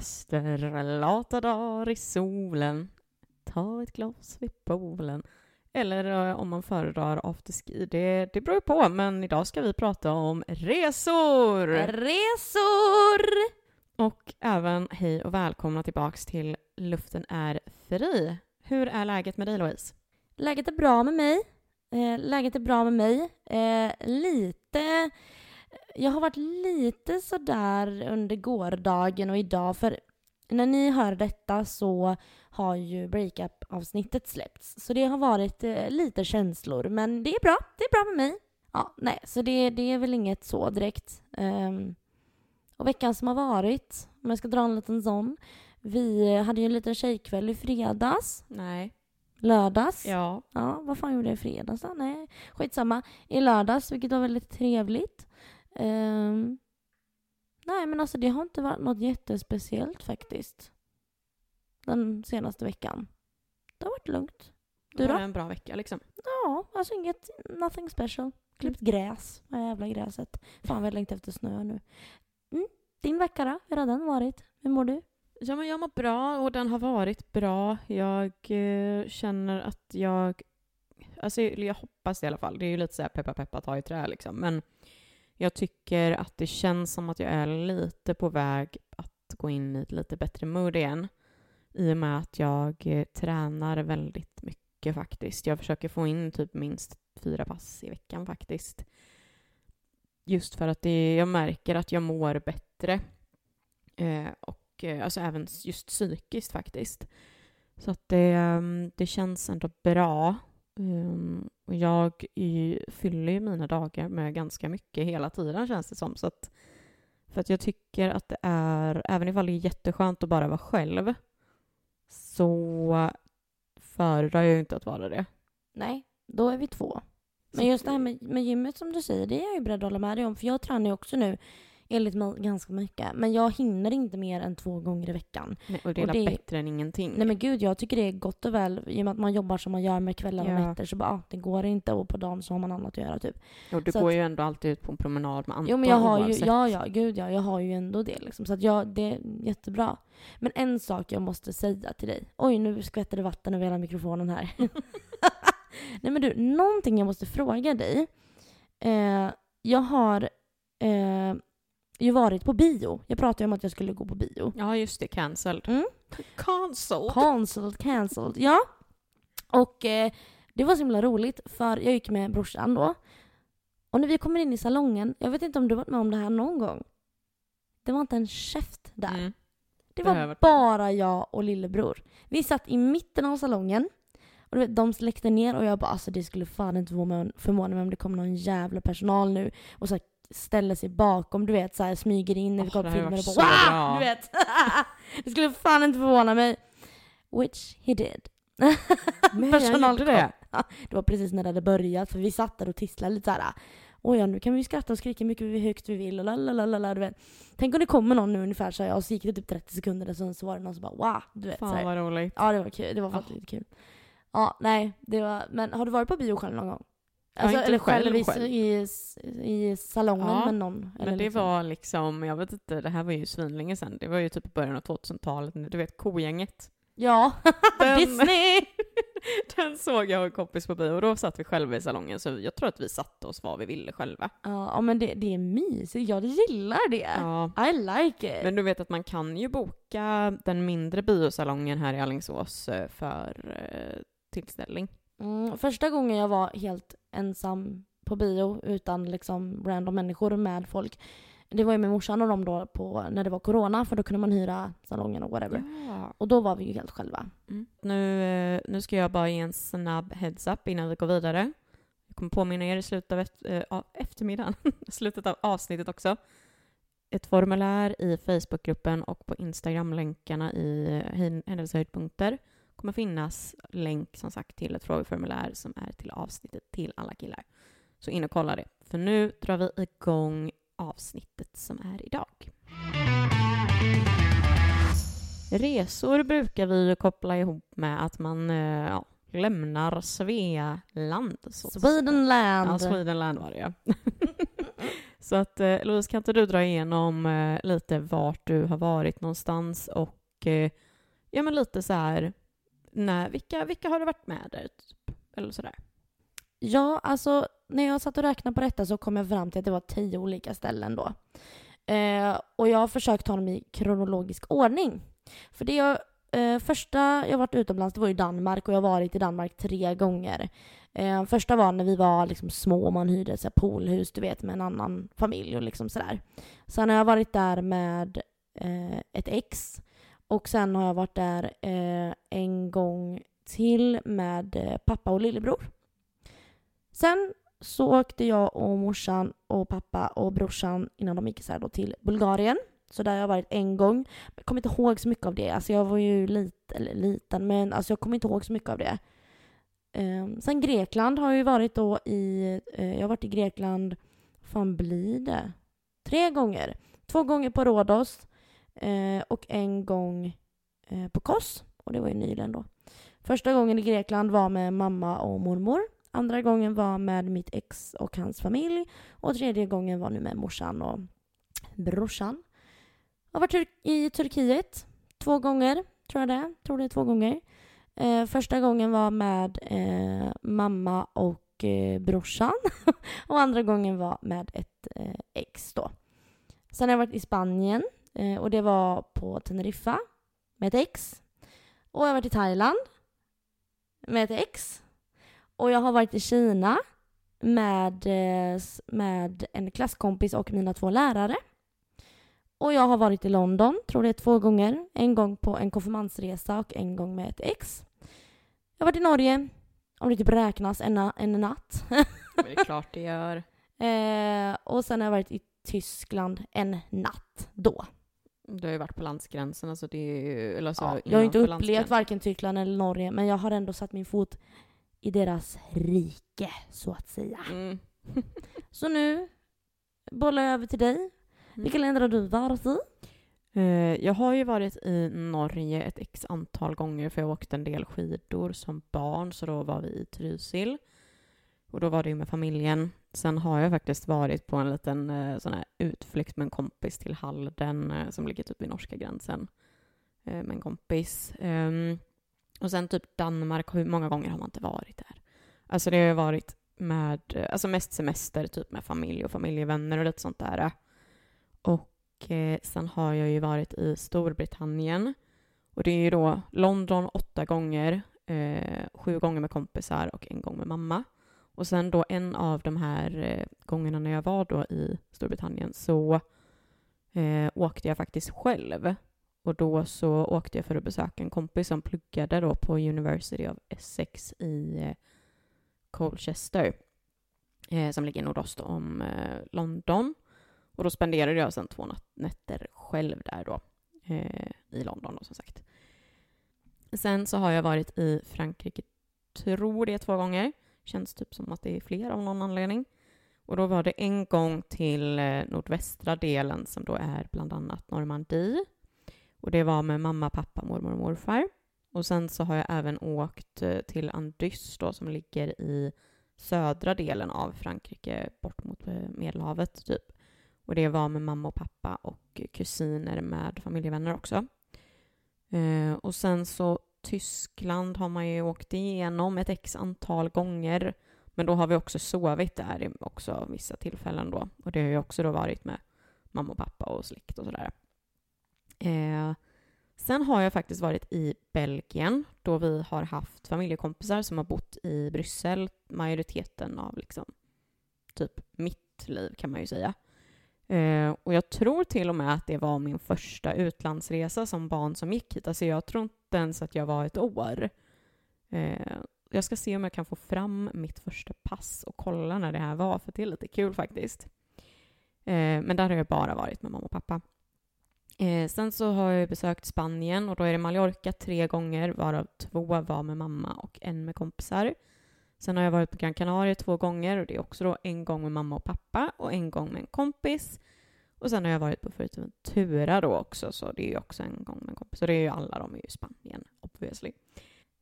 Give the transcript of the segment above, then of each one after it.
semester, lata dagar i solen. Ta ett glas vid poolen. Eller eh, om man föredrar afterski. Det, det beror ju på, men idag ska vi prata om resor! Resor! Och även hej och välkomna tillbaks till Luften är fri. Hur är läget med dig Louise? Läget är bra med mig. Eh, läget är bra med mig. Eh, lite... Jag har varit lite sådär under gårdagen och idag, för när ni hör detta så har ju breakup-avsnittet släppts. Så det har varit eh, lite känslor, men det är bra. Det är bra med mig. Ja, nej, så det, det är väl inget så direkt. Um, och veckan som har varit, om jag ska dra en liten sån. Vi hade ju en liten tjejkväll i fredags. Nej. Lördags. Ja. Ja, vad fan gjorde jag i fredags då? Nej, skitsamma. I lördags, vilket var väldigt trevligt. Um, nej, men alltså det har inte varit något jättespeciellt faktiskt. Den senaste veckan. Det har varit lugnt. Du det då? var en bra vecka liksom. Ja, alltså inget, nothing special. Klippt gräs. Vad jävla gräset. Fan vad jag längtar efter snö nu. Mm. Din vecka då? Hur har den varit? Hur mår du? Ja, men jag mår bra och den har varit bra. Jag eh, känner att jag... Alltså, jag hoppas i alla fall. Det är ju lite så här peppa peppa ta i trä liksom. Men jag tycker att det känns som att jag är lite på väg att gå in i ett lite bättre mood igen. I och med att jag eh, tränar väldigt mycket faktiskt. Jag försöker få in typ minst fyra pass i veckan faktiskt. Just för att det, jag märker att jag mår bättre. Eh, och eh, alltså även just psykiskt faktiskt. Så att det, mm, det känns ändå bra. Um, och jag fyller ju mina dagar med ganska mycket hela tiden känns det som. Så att, för att jag tycker att det är, även ifall det är jätteskönt att bara vara själv, så föredrar jag ju inte att vara det. Nej, då är vi två. Men just det här med, med gymmet som du säger, det är jag ju beredd att hålla med dig om. För jag tränar ju också nu enligt mig ganska mycket. Men jag hinner inte mer än två gånger i veckan. Nej, och det är Och det- bättre än ingenting. Nej men gud, jag tycker det är gott och väl. I och med att man jobbar som man gör med kvällar och Ja. nätter så bara, ah, det går inte. Och på dagen så har man annat att göra typ. och du så går att- ju ändå alltid ut på en promenad med Anton Jo men jag har ju, ja ja, gud ja, jag har ju ändå det liksom. Så att jag, det är jättebra. Men en sak jag måste säga till dig. Oj, nu skvätter det vatten över hela mikrofonen här. Nej men du, någonting jag måste fråga dig. Eh, jag har eh, ju varit på bio. Jag pratade ju om att jag skulle gå på bio. Ja, just det. Cancelled. Mm. Cancelled? Cancelled, cancelled. Ja. Och eh, det var så himla roligt för jag gick med brorsan då. Och när vi kommer in i salongen, jag vet inte om du varit med om det här någon gång. Det var inte en käft där. Mm. Det det var om. bara jag och lillebror. Vi satt i mitten av salongen. Och vet, de släckte ner och jag bara alltså det skulle fan inte förvåna mig om det kommer någon jävla personal nu och så här ställer sig bakom, du vet så här smyger in när vi det på filmer och bara. Du vet. det skulle fan inte förvåna mig. Which he did. Nej, Personal gjorde det. Det var precis när det hade börjat för vi satt där och tisslade lite såhär. Oj ja, nu kan vi skratta och skrika mycket vi högt vi vill och lalalala, du vet. Tänk om det kommer någon nu ungefär så jag och så gick det typ 30 sekunder och sen så var det någon som bara wow, du vet. Fan vad roligt. Ja, det var kul. Det var faktiskt lite kul. Ja, nej, det var... Men har du varit på bio själv någon gång? Alltså, inte eller själv, själv i. I, salongen Ja, med någon? Men det liksom. var liksom, jag vet inte, det här var ju svinlänge sedan. Det var ju typ i början av 2000-talet. Du vet Kogänget. Ja, Den- Disney! Den såg jag och en kompis på bio och då satt vi själva i salongen så jag tror att vi satte oss var vi ville själva. Ja, ja, men det, det är mysigt. Jag gillar det. Ja. I like it. Men du vet att man kan ju boka den mindre biosalongen här i Alingsås eh, för eh, tillställning. Mm, första gången jag var helt ensam på bio utan liksom random människor med folk. Det var ju med morsan och dem då på, när det var corona för då kunde man hyra salongen och whatever. Ja. Och då var vi ju helt själva. Mm. Nu, eh, nu ska jag bara ge en snabb heads-up innan vi går vidare. Jag kommer påminna er i slutet av eft- eh, av eftermiddagen, slutet av avsnittet också. Ett formulär i Facebookgruppen och på Instagram-länkarna i Hej- händelsehöjdpunkter kommer finnas länk som sagt till ett frågeformulär som är till avsnittet till alla killar. Så in och kolla det. För nu drar vi igång avsnittet som är idag. Resor brukar vi ju koppla ihop med att man eh, ja, lämnar Svealand. Swedenland. Ja, Swedenland var det ja. Så att eh, Louise, kan inte du dra igenom eh, lite vart du har varit någonstans och eh, ja men lite så här, när, vilka, vilka har du varit med där? Typ, eller sådär. Ja, alltså när jag satt och räknade på detta så kom jag fram till att det var tio olika ställen då. Eh, och jag har försökt ta dem i kronologisk ordning. För det jag, eh, första jag varit utomlands det var i Danmark och jag har varit i Danmark tre gånger. Eh, första var när vi var liksom små och man hyrde ett poolhus du vet med en annan familj och liksom sådär. Sen har jag varit där med eh, ett ex och sen har jag varit där eh, en gång till med eh, pappa och lillebror. Sen så åkte jag och morsan och pappa och brorsan innan de gick isär då till Bulgarien. Så där har jag varit en gång. Jag kommer inte ihåg så mycket av det. Alltså jag var ju lit, eller liten, men alltså jag kommer inte ihåg så mycket av det. Um, sen Grekland har jag ju varit då i... Uh, jag har varit i Grekland, vad fan blir det? Tre gånger. Två gånger på Rhodos Eh, och en gång eh, på Kos. Och det var ju nyligen då. Första gången i Grekland var med mamma och mormor. Andra gången var med mitt ex och hans familj. Och tredje gången var nu med morsan och brorsan. Jag har varit i Turkiet två gånger, tror jag det Tror det är två gånger. Eh, första gången var med eh, mamma och eh, brorsan. och andra gången var med ett eh, ex då. Sen har jag varit i Spanien eh, och det var på Teneriffa med ett ex. Och jag har varit i Thailand med ett ex. Och jag har varit i Kina med, eh, med en klasskompis och mina två lärare. Och jag har varit i London, tror det är två gånger. En gång på en konfirmandsresa och en gång med ett ex. Jag har varit i Norge, om det typ räknas, en, en natt. det är klart det gör. Eh, och sen har jag varit i Tyskland en natt då. Du har ju varit på landsgränsen, alltså det är ju... Eller alltså ja, jag har inte upplevt varken Tyskland eller Norge, men jag har ändå satt min fot i deras rike, så att säga. Mm. så nu bollar jag över till dig. Mm. Vilka länder har du varit i? Uh, jag har ju varit i Norge ett x antal gånger för jag åkte en del skidor som barn, så då var vi i Trysil. Och då var det ju med familjen. Sen har jag faktiskt varit på en liten eh, sån här utflykt med en kompis till Halden eh, som ligger typ vid norska gränsen eh, med en kompis. Um, och sen typ Danmark, hur många gånger har man inte varit där? Alltså det har varit med, alltså mest semester typ med familj och familjevänner och lite sånt där. Och eh, sen har jag ju varit i Storbritannien. Och det är ju då London åtta gånger, eh, sju gånger med kompisar och en gång med mamma. Och sen då en av de här eh, gångerna när jag var då i Storbritannien så eh, åkte jag faktiskt själv och då så åkte jag för att besöka en kompis som pluggade då på University of Essex i eh, Colchester, eh, som ligger nordost om eh, London. Och då spenderade jag sen två nätter själv där då, eh, i London då, som sagt. Sen så har jag varit i Frankrike, tror det två gånger. Känns typ som att det är fler av någon anledning. Och då var det en gång till eh, nordvästra delen som då är bland annat Normandie och det var med mamma, pappa, mormor och morfar. Och sen så har jag även åkt eh, till Andys då, som ligger i södra delen av Frankrike, bort mot eh, Medelhavet typ. Och det var med mamma och pappa och kusiner med familjevänner också. Eh, och sen så Tyskland har man ju åkt igenom ett x antal gånger. Men då har vi också sovit där också vissa tillfällen då. Och det har ju också då varit med mamma och pappa och släkt och sådär. Eh, sen har jag faktiskt varit i Belgien då vi har haft familjekompisar som har bott i Bryssel majoriteten av liksom typ mitt liv kan man ju säga. Eh, och jag tror till och med att det var min första utlandsresa som barn som gick hit. Alltså jag tror inte ens att jag var ett år. Eh, jag ska se om jag kan få fram mitt första pass och kolla när det här var, för det är lite kul faktiskt. Eh, men där har jag bara varit med mamma och pappa. Eh, sen så har jag besökt Spanien och då är det Mallorca tre gånger, varav två var med mamma och en med kompisar. Sen har jag varit på Gran Canaria två gånger och det är också då en gång med mamma och pappa och en gång med en kompis. Och sen har jag varit på Fuerteventura då också, så det är ju också en gång med en kompis. Så det är ju alla de är ju i Spanien, obviously.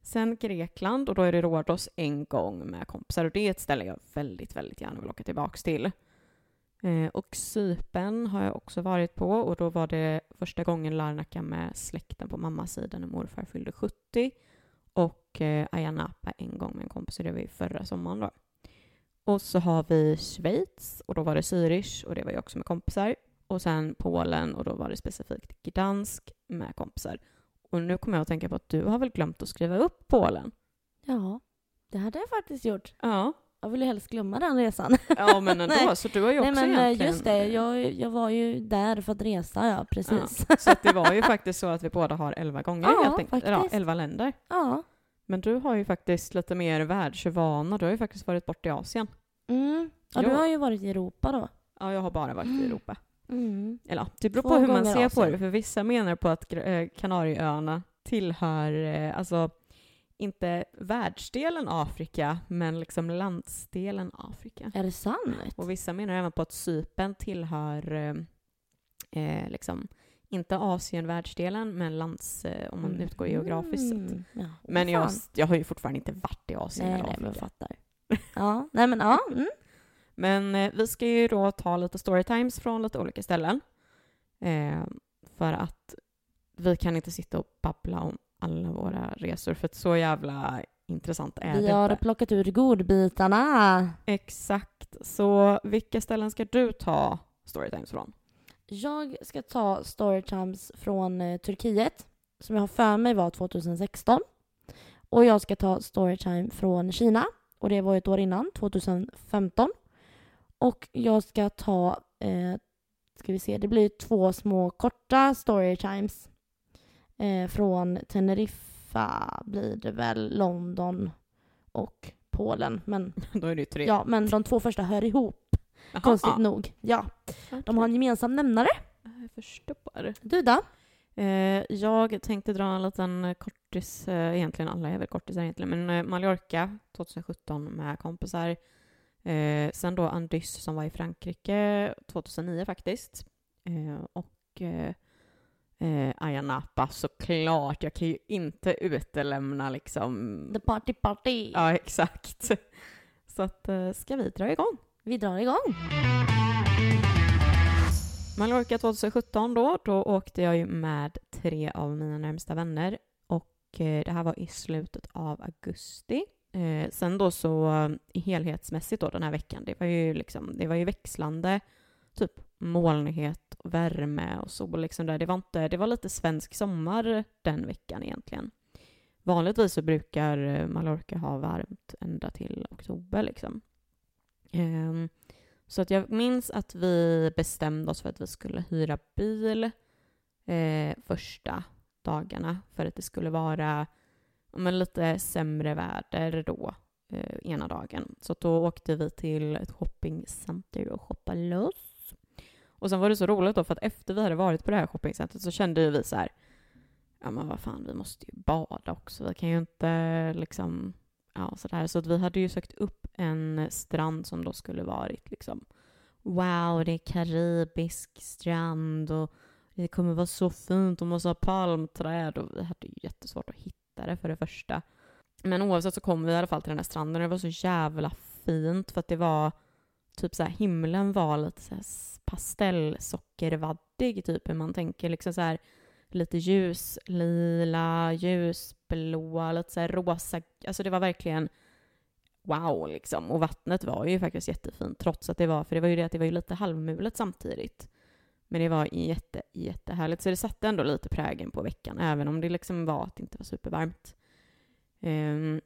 Sen Grekland och då är det Rhodos en gång med kompisar och det är ett ställe jag väldigt, väldigt gärna vill åka tillbaks till. Eh, och Sypen har jag också varit på och då var det första gången Larnaca med släkten på mammas sida när morfar fyllde 70 och eh, Ayia Napa en gång med en kompis, och det var ju förra sommaren då. Och så har vi Schweiz och då var det Zürich och det var ju också med kompisar. Och sen Polen och då var det specifikt Gdansk med kompisar. Och nu kommer jag att tänka på att du har väl glömt att skriva upp Polen? Ja, det hade jag faktiskt gjort. Ja. Jag ville helst glömma den resan. Ja men ändå, Nej. så du har ju också Nej men eh, egentligen... just det, jag, jag var ju där för att resa, ja precis. Ja, så det var ju faktiskt så att vi båda har elva gånger Ja, helt enkelt. Ja, elva länder. Ja. Men du har ju faktiskt lite mer världsvana. Du har ju faktiskt varit bort i Asien. Mm. Ja, du Ja. har ju varit i Europa då. Ja, jag har bara varit i Europa. Mm. Eller det beror Två på hur man ser på det. För vissa menar på att eh, Kanarieöarna tillhör, eh, alltså inte världsdelen Afrika, men liksom landsdelen Afrika. Är det sant? Och vissa menar även på att Cypern tillhör, eh, eh, liksom, inte Asien-världsdelen, men lands, eh, om man utgår geografiskt sett. Mm. Ja, Men jag, jag har ju fortfarande inte varit i Asien Nej, eller nej, men jag Afrika. fattar. Ja, nej men ja. Mm. Men eh, vi ska ju då ta lite storytimes från lite olika ställen. Eh, för att vi kan inte sitta och babbla om alla våra resor, för att så jävla intressant är Vi det har inte. plockat ut godbitarna. Exakt. Så vilka ställen ska du ta storytimes från? Jag ska ta Storytimes från eh, Turkiet, som jag har för mig var 2016. Och jag ska ta Storytime från Kina, och det var ett år innan, 2015. Och jag ska ta, eh, ska vi se, det blir två små korta Storytimes. Eh, från Teneriffa blir det väl, London och Polen. Men, Då är det ju tre. ja, men de två första hör ihop, Jaha, konstigt ja. nog. Ja, de har en gemensam nämnare. Jag förstår. Du då? Eh, jag tänkte dra en liten kortis, eh, egentligen alla är väl kortisar egentligen, men eh, Mallorca 2017 med kompisar. Eh, sen då Andys som var i Frankrike 2009 faktiskt. Eh, och eh, eh, Ayia Napa såklart. Jag kan ju inte utelämna liksom... The party party. Ja, exakt. Så att, eh, ska vi dra igång? Vi drar igång. Mallorca 2017 då, då åkte jag ju med tre av mina närmsta vänner och eh, det här var i slutet av augusti. Eh, sen då så helhetsmässigt då den här veckan, det var ju liksom, det var ju växlande typ molnighet, och värme och sol liksom där. Det var inte, det var lite svensk sommar den veckan egentligen. Vanligtvis så brukar eh, Mallorca ha varmt ända till oktober liksom. Um, så att jag minns att vi bestämde oss för att vi skulle hyra bil eh, första dagarna för att det skulle vara men lite sämre väder då eh, ena dagen. Så då åkte vi till ett shoppingcenter och shoppade loss. Och sen var det så roligt då för att efter vi hade varit på det här shoppingcentret så kände ju vi så här ja men vad fan vi måste ju bada också. Vi kan ju inte liksom ja sådär. Så att vi hade ju sökt upp en strand som då skulle varit liksom wow, det är karibisk strand och det kommer vara så fint och massa palmträd och vi hade ju jättesvårt att hitta det för det första. Men oavsett så kom vi i alla fall till den här stranden och det var så jävla fint för att det var typ så här himlen var lite så här pastellsockervaddig typ hur man tänker liksom så här lite ljuslila, ljusblåa, lite så här rosa. Alltså det var verkligen wow liksom. Och vattnet var ju faktiskt jättefint trots att det var, för det var ju det att det var ju lite halvmulet samtidigt. Men det var jätte, jättehärligt. Så det satte ändå lite prägen på veckan, även om det liksom var att det inte var supervarmt. Um,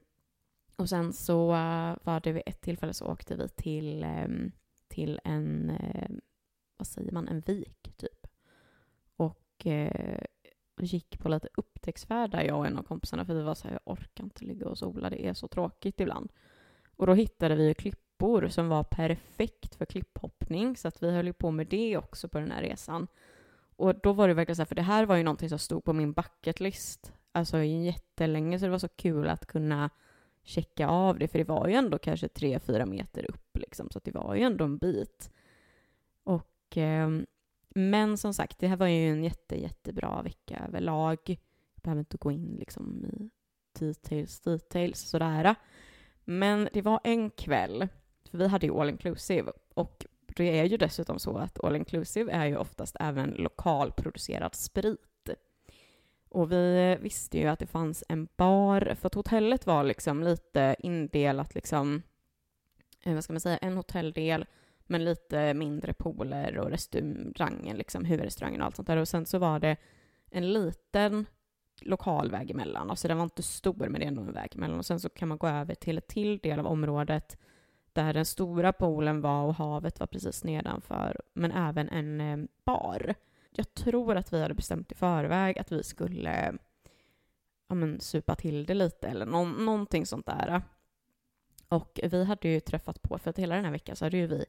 och sen så eh, var det vid ett tillfälle så åkte vi till, um, till en, um, vad säger man, en vik typ. Och uh, gick på lite upptäcktsfärd där jag och en av kompisarna för vi var så här, jag orkar inte ligga och sola, det är så tråkigt ibland. Och då hittade vi ju klippor som var perfekt för klipphoppning så att vi höll ju på med det också på den här resan. Och då var det verkligen så här, för det här var ju någonting som stod på min bucket list alltså jättelänge så det var så kul att kunna checka av det för det var ju ändå kanske tre fyra meter upp liksom så att det var ju ändå en bit. Och eh, men som sagt, det här var ju en jätte, jättebra vecka överlag. Jag behöver inte gå in liksom i details, details sådär. Men det var en kväll, för vi hade ju all inclusive och Det är ju dessutom så att all inclusive är ju oftast även lokalproducerad sprit. Och vi visste ju att det fanns en bar, för att hotellet var liksom lite indelat liksom, eh, vad ska man säga, en hotelldel men lite mindre pooler och restaurangen, liksom huvudrestaurangen och allt sånt där. Och sen så var det en liten lokal väg emellan. Alltså den var inte stor, men det är ändå en väg emellan. Och sen så kan man gå över till ett till del av området där den stora poolen var och havet var precis nedanför, men även en eh, bar. Jag tror att vi hade bestämt i förväg att vi skulle ja, men, supa till det lite eller no någonting sånt där. Och vi hade ju träffat på, för att hela den här veckan så hade ju vi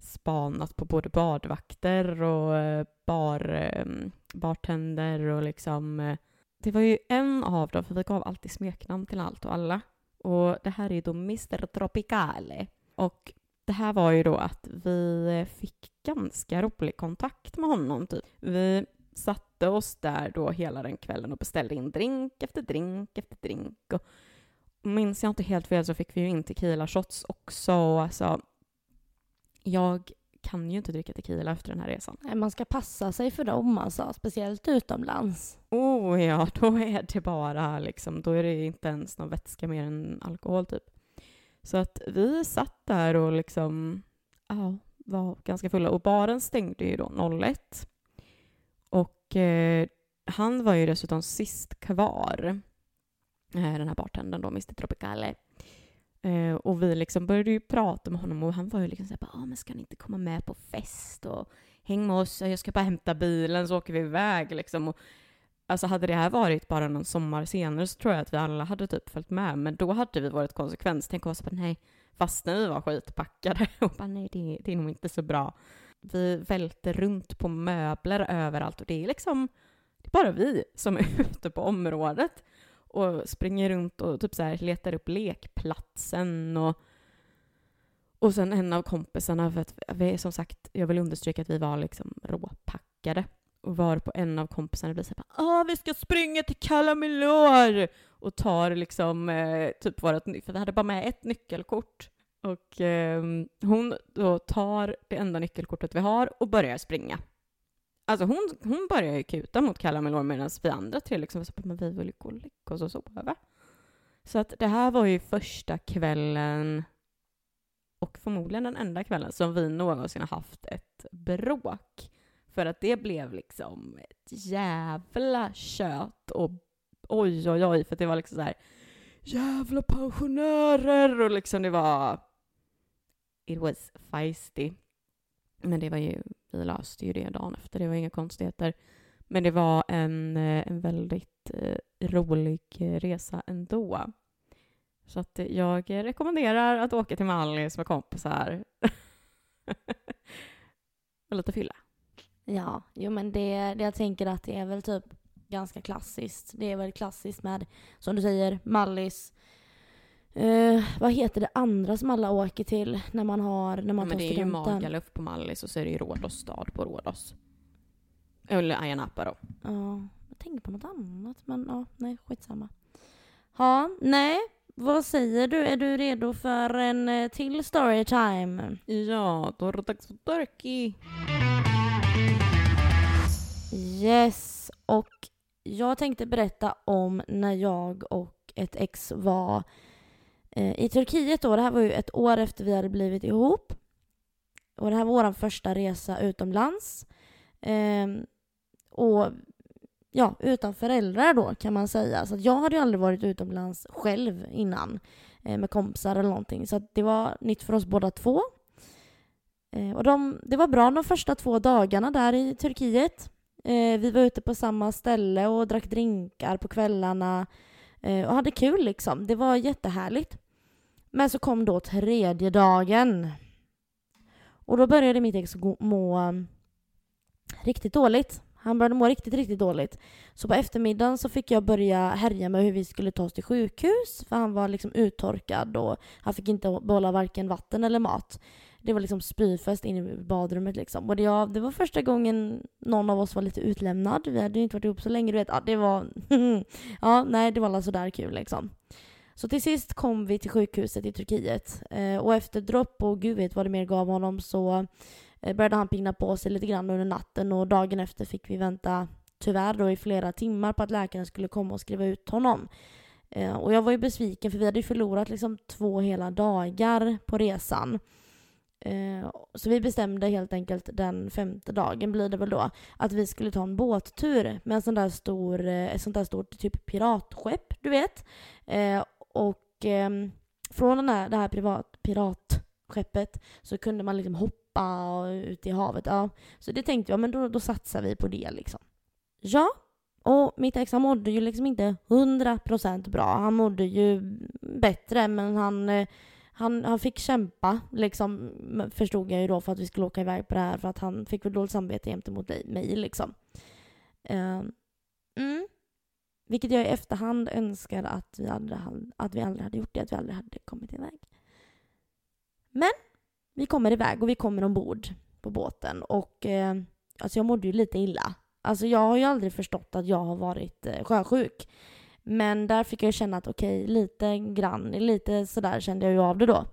spanat på både badvakter och eh, bar, ehm, bartender och liksom... Eh, det var ju en av dem, för vi gav alltid smeknamn till allt och alla. Och det här är ju då Mr Tropicale. Och det här var ju då att vi eh, fick ganska rolig kontakt med honom. Typ. Vi satte oss där då hela den kvällen och beställde in drink efter drink efter drink. Och minns jag inte helt fel så fick vi ju in tequila shots också. Alltså, jag kan ju inte dricka tequila efter den här resan. Nej, man ska passa sig för dem alltså, speciellt utomlands. Oh ja, då är det bara liksom, då är det inte ens någon vätska mer än alkohol typ. Så att vi satt där och liksom, ja, var ganska fulla. Och baren stängde ju då 01. Och eh, han var ju dessutom sist kvar, eh, den här bartendern då, Mr Tropicale. Eh, och vi liksom började ju prata med honom och han var ju liksom såhär, ah, men ska ni inte komma med på fest och häng med oss, jag ska bara hämta bilen så åker vi iväg liksom. Och, alltså hade det här varit bara någon sommar senare så tror jag att vi alla hade typ följt med, men då hade vi varit konsekvens. Tänk oss på nej, fastän vi var skitpackade och bara nej, det, det är nog inte så bra. Vi välter runt på möbler överallt och det är liksom, det är bara vi som är ute på området och springer runt och typ så här letar upp lekplatsen och och sen en av kompisarna, för att vi, som sagt, jag vill understryka att vi var liksom råpackade. Och var på en av kompisarna blir såhär ah vi ska springa till Calamilor! Och tar liksom eh, typ vårat, för vi hade bara med ett nyckelkort. Och eh, hon då tar det enda nyckelkortet vi har och börjar springa. Alltså hon, hon börjar ju kuta mot Calla Melor medan vi andra tre liksom så men vi vill ju gå och lägga oss och sova. Så att det här var ju första kvällen och förmodligen den enda kvällen som vi någonsin har haft ett bråk. För att det blev liksom ett jävla kött och oj, oj, oj, för det var liksom så här jävla pensionärer och liksom det var it was feisty. Men det var ju vi löste ju det dagen efter, det var inga konstigheter. Men det var en, eh, en väldigt eh, rolig eh, resa ändå. Så att jag rekommenderar att åka till Mallis med kompisar. och lite fylla. Ja, jo men det, det jag tänker att det är väl typ ganska klassiskt. Det är väl klassiskt med, som du säger, Mallis, Uh, vad heter det andra som alla åker till när man har när man ja, tar Det är studenten? ju Magaluf på Mallis och så är det ju Rhodos stad på Rhodos. Eller Ayia Napa då. Ja, jag tänker på något annat men ja, nej skitsamma. Ja, nej, vad säger du? Är du redo för en eh, till storytime? Ja, då är det dags för turkey. Yes, och jag tänkte berätta om när jag och ett ex var Eh, Eh, i Turkiet då, det här var ju ett år efter vi hade blivit ihop. Och det här var vår första resa utomlands. Eh, och ja, utan föräldrar då kan man säga. Så jag hade ju aldrig varit utomlands själv innan eh, med kompisar eller någonting. Så det var nytt för oss båda två. Eh, och de, det var bra de första två dagarna där i Turkiet. Eh, vi var ute på samma ställe och drack drinkar på kvällarna Eh, och hade kul liksom. Det var jättehärligt. Men så kom då tredje dagen. Och då började mitt ex må um, riktigt dåligt. Han började må riktigt, riktigt dåligt. Så på eftermiddagen så fick jag börja härja med hur vi skulle ta oss till sjukhus. För han var liksom uttorkad och han fick inte behålla varken vatten eller mat. Det var liksom spyfest inne i badrummet liksom. Och det, ja, det var första gången någon av oss var lite utlämnad. Vi hade ju inte varit ihop så länge, du vet. Ja, det var... ja, nej, det var alla sådär kul liksom. Så till sist kom vi till sjukhuset i Turkiet eh, och efter dropp och gud vet vad det mer gav honom så eh, började han pigna på sig lite grann under natten och dagen efter fick vi vänta tyvärr då i flera timmar på att läkaren skulle komma och skriva ut honom. Eh, och jag var ju besviken för vi hade ju förlorat liksom två hela dagar på resan. Eh, så vi bestämde helt enkelt den femte dagen blir det väl då att vi skulle ta en båttur med en sån där stor, eh, ett sånt där stort typ piratskepp, du vet. Eh, och eh, från den här, det här privat, piratskeppet så kunde man liksom hoppa ut i havet. Ja. Så det tänkte jag, men då, då satsar vi på det liksom. Ja, och mitt ex han mådde ju liksom inte 100% bra. Han mådde ju bättre men han, eh, han, han fick kämpa liksom, förstod jag ju då för att vi skulle åka iväg på det här för att han fick väl dåligt samvete gentemot mig liksom. Uh, mm. Vilket jag i efterhand önskar att vi, aldrig, att vi aldrig hade gjort det, att vi aldrig hade kommit iväg. Men vi kommer iväg och vi kommer ombord på båten och eh, alltså jag mådde ju lite illa. Alltså jag har ju aldrig förstått att jag har varit eh, sjösjuk. Men där fick jag känna att okej, okay, lite grann, lite sådär kände jag ju av det då.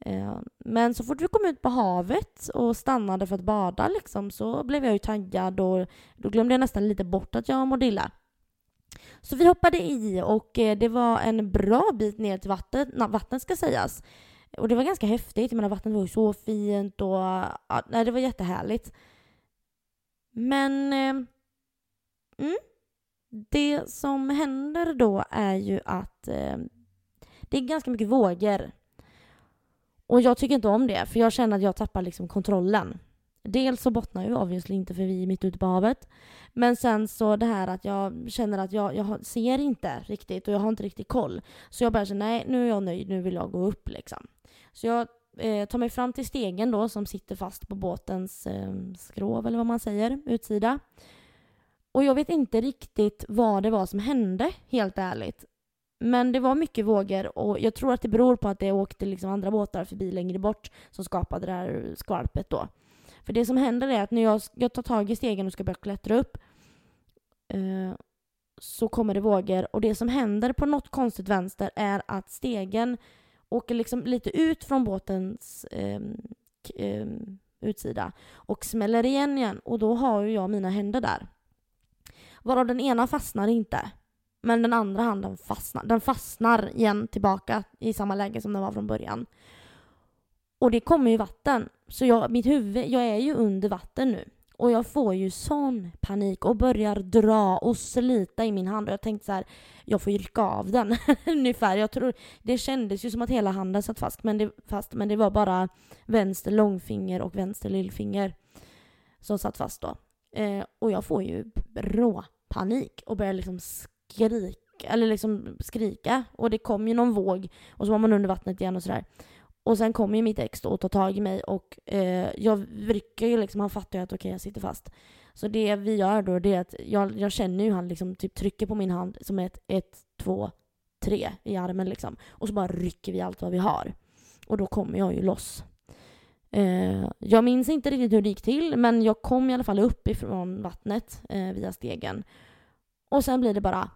Eh, men så fort vi kom ut på havet och stannade för att bada liksom, så blev jag ju taggad och då glömde jag nästan lite bort att jag mådde illa. Så vi hoppade i och eh, det var en bra bit ner till vattnet, vattnet ska sägas. Och det var ganska häftigt, jag menar vattnet var ju så fint och ja, nej, det var jättehärligt. Men eh, mm, det som händer då är ju att eh, det är ganska mycket vågor. Och jag tycker inte om det, för jag känner att jag tappar liksom kontrollen. Dels så bottnar jag ju obviously inte för vi är mitt ute på havet. Men sen så det här att jag känner att jag, jag ser inte riktigt och jag har inte riktigt koll. Så jag bara känner nej nu är jag nöjd, nu vill jag gå upp liksom. Så jag eh, tar mig fram till stegen då som sitter fast på båtens eh, skrov eller vad man säger, utsida. Och jag vet inte riktigt vad det var som hände, helt ärligt. Men det var mycket vågor och jag tror att det beror på att det åkte liksom andra båtar förbi längre bort som skapade det här skvalpet då. För det som händer är att när jag, jag tar tag i stegen och ska börja klättra upp eh, så kommer det vågor och det som händer på något konstigt vänster är att stegen åker liksom lite ut från båtens eh, eh, utsida och smäller igen igen och då har ju jag mina händer där. Varav den ena fastnar inte. Men den andra handen fastnar. Den fastnar igen tillbaka i samma läge som den var från början. Och det kommer ju vatten. Så jag, mitt huvud, jag är ju under vatten nu. Och jag får ju sån panik och börjar dra och slita i min hand. Och jag tänkte så här, jag får ju rycka av den ungefär. Jag tror, det kändes ju som att hela handen satt fast men, det, fast, men det var bara vänster långfinger och vänster lillfinger som satt fast då. Eh, och jag får ju rå panik och började liksom skrika, eller liksom skrika. Och det kom ju någon våg och så var man under vattnet igen och sådär. Och sen kommer ju mitt ex då och tar tag i mig och eh, jag rycker ju liksom, han fattar ju att okej okay, jag sitter fast. Så det vi gör då det är att jag, jag känner ju han liksom typ trycker på min hand som ett, ett, två, tre i armen liksom. Och så bara rycker vi allt vad vi har. Och då kommer jag ju loss. Eh, jag minns inte riktigt hur det gick till men jag kom i alla fall upp ifrån vattnet eh, via stegen. Och sen blir det bara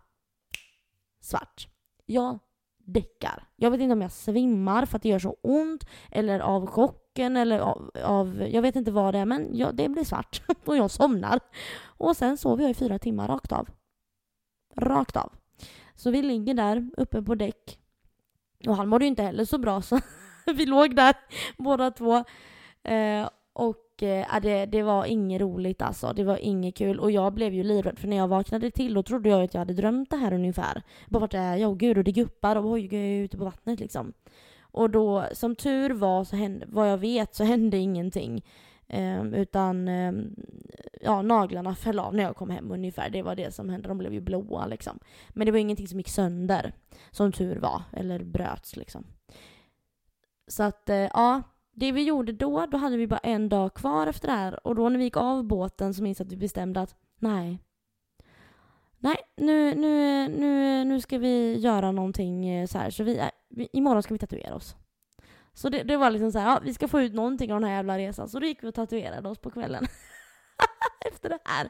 svart. Jag däckar. Jag vet inte om jag svimmar för att det gör så ont eller av chocken eller av, av jag vet inte vad det är men jag, det blir svart och jag somnar. Och sen sover jag i fyra timmar rakt av. Rakt av. Så vi ligger där uppe på däck och han mådde ju inte heller så bra så vi låg där båda två. Eh, och eh, det, det var inget roligt alltså. Det var inget kul. Och jag blev ju livrädd för när jag vaknade till då trodde jag att jag hade drömt det här ungefär. Bara vart är jag? Oh, gud, och det guppar och oj, jag är ute på vattnet liksom. Och då, som tur var, så hände, vad jag vet, så hände ingenting. Eh, utan eh, ja, naglarna föll av när jag kom hem ungefär. Det var det som hände. De blev ju blåa liksom. Men det var ingenting som gick sönder, som tur var. Eller bröts liksom. Så att, eh, ja det vi gjorde då, då hade vi bara en dag kvar efter det här och då när vi gick av båten så minns jag att vi bestämde att nej, nej, nu, nu, nu, nu ska vi göra någonting eh, så här så vi, eh, vi imorgon ska vi tatuera oss. Så det, det var liksom så här, ja, vi ska få ut någonting av den här jävla resan. Så då gick vi och tatuerade oss på kvällen. Efter det här.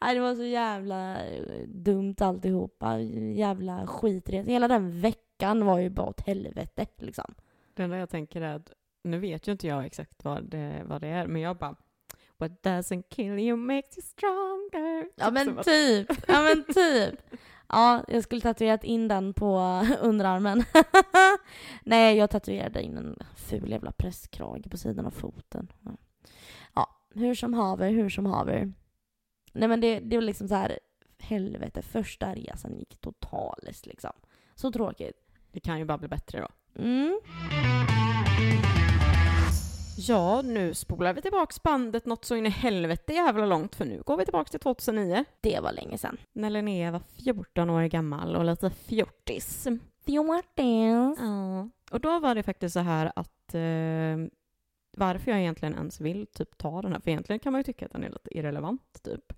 Nej, det var så jävla dumt alltihopa. Jävla skitresa. Hela den veckan veckan var ju bara åt helvete liksom. Det enda jag tänker är att, nu vet ju inte jag exakt vad det, vad det är, men jag bara What doesn't kill you makes you stronger. Ja Typ men typ, ja men typ. Ja, jag skulle tatuerat in den på underarmen. Nej, jag tatuerade in en ful jävla presskrage på sidan av foten. Ja hur som haver, hur som haver. Nej men det, det var liksom så här, helvete, första resan gick totalt liksom. Så tråkigt. Det kan ju bara bli bättre då. Mm. Ja, nu spolar vi tillbaks bandet något så in i helvete jävla långt för nu går vi tillbaks till 2009. Det var länge sedan. När Linnea var 14 år gammal och lite fjortis. Fjortis. Ja. Och då var det faktiskt så här att eh, varför jag egentligen ens vill typ ta den här, för egentligen kan man ju tycka att den är lite irrelevant typ.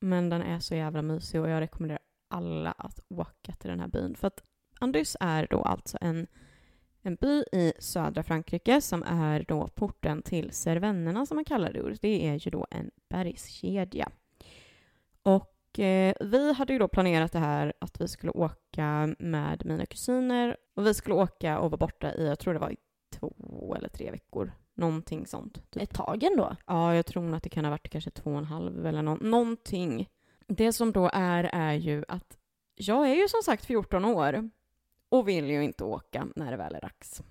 Men den är så jävla mysig och jag rekommenderar alla att åka till den här byn. För att Andys är då alltså en, en by i södra Frankrike som är då porten till Cervennerna som man kallar det. Det är ju då en bergskedja. Och eh, vi hade ju då planerat det här att vi skulle åka med mina kusiner och vi skulle åka och vara borta i, jag tror det var i två eller tre veckor. Någonting sånt. Typ. Ett tag ändå. Ja, jag tror att det kan ha varit kanske två och en halv eller nå- någonting. Det som då är, är ju att jag är ju som sagt 14 år och vill ju inte åka när det väl är dags.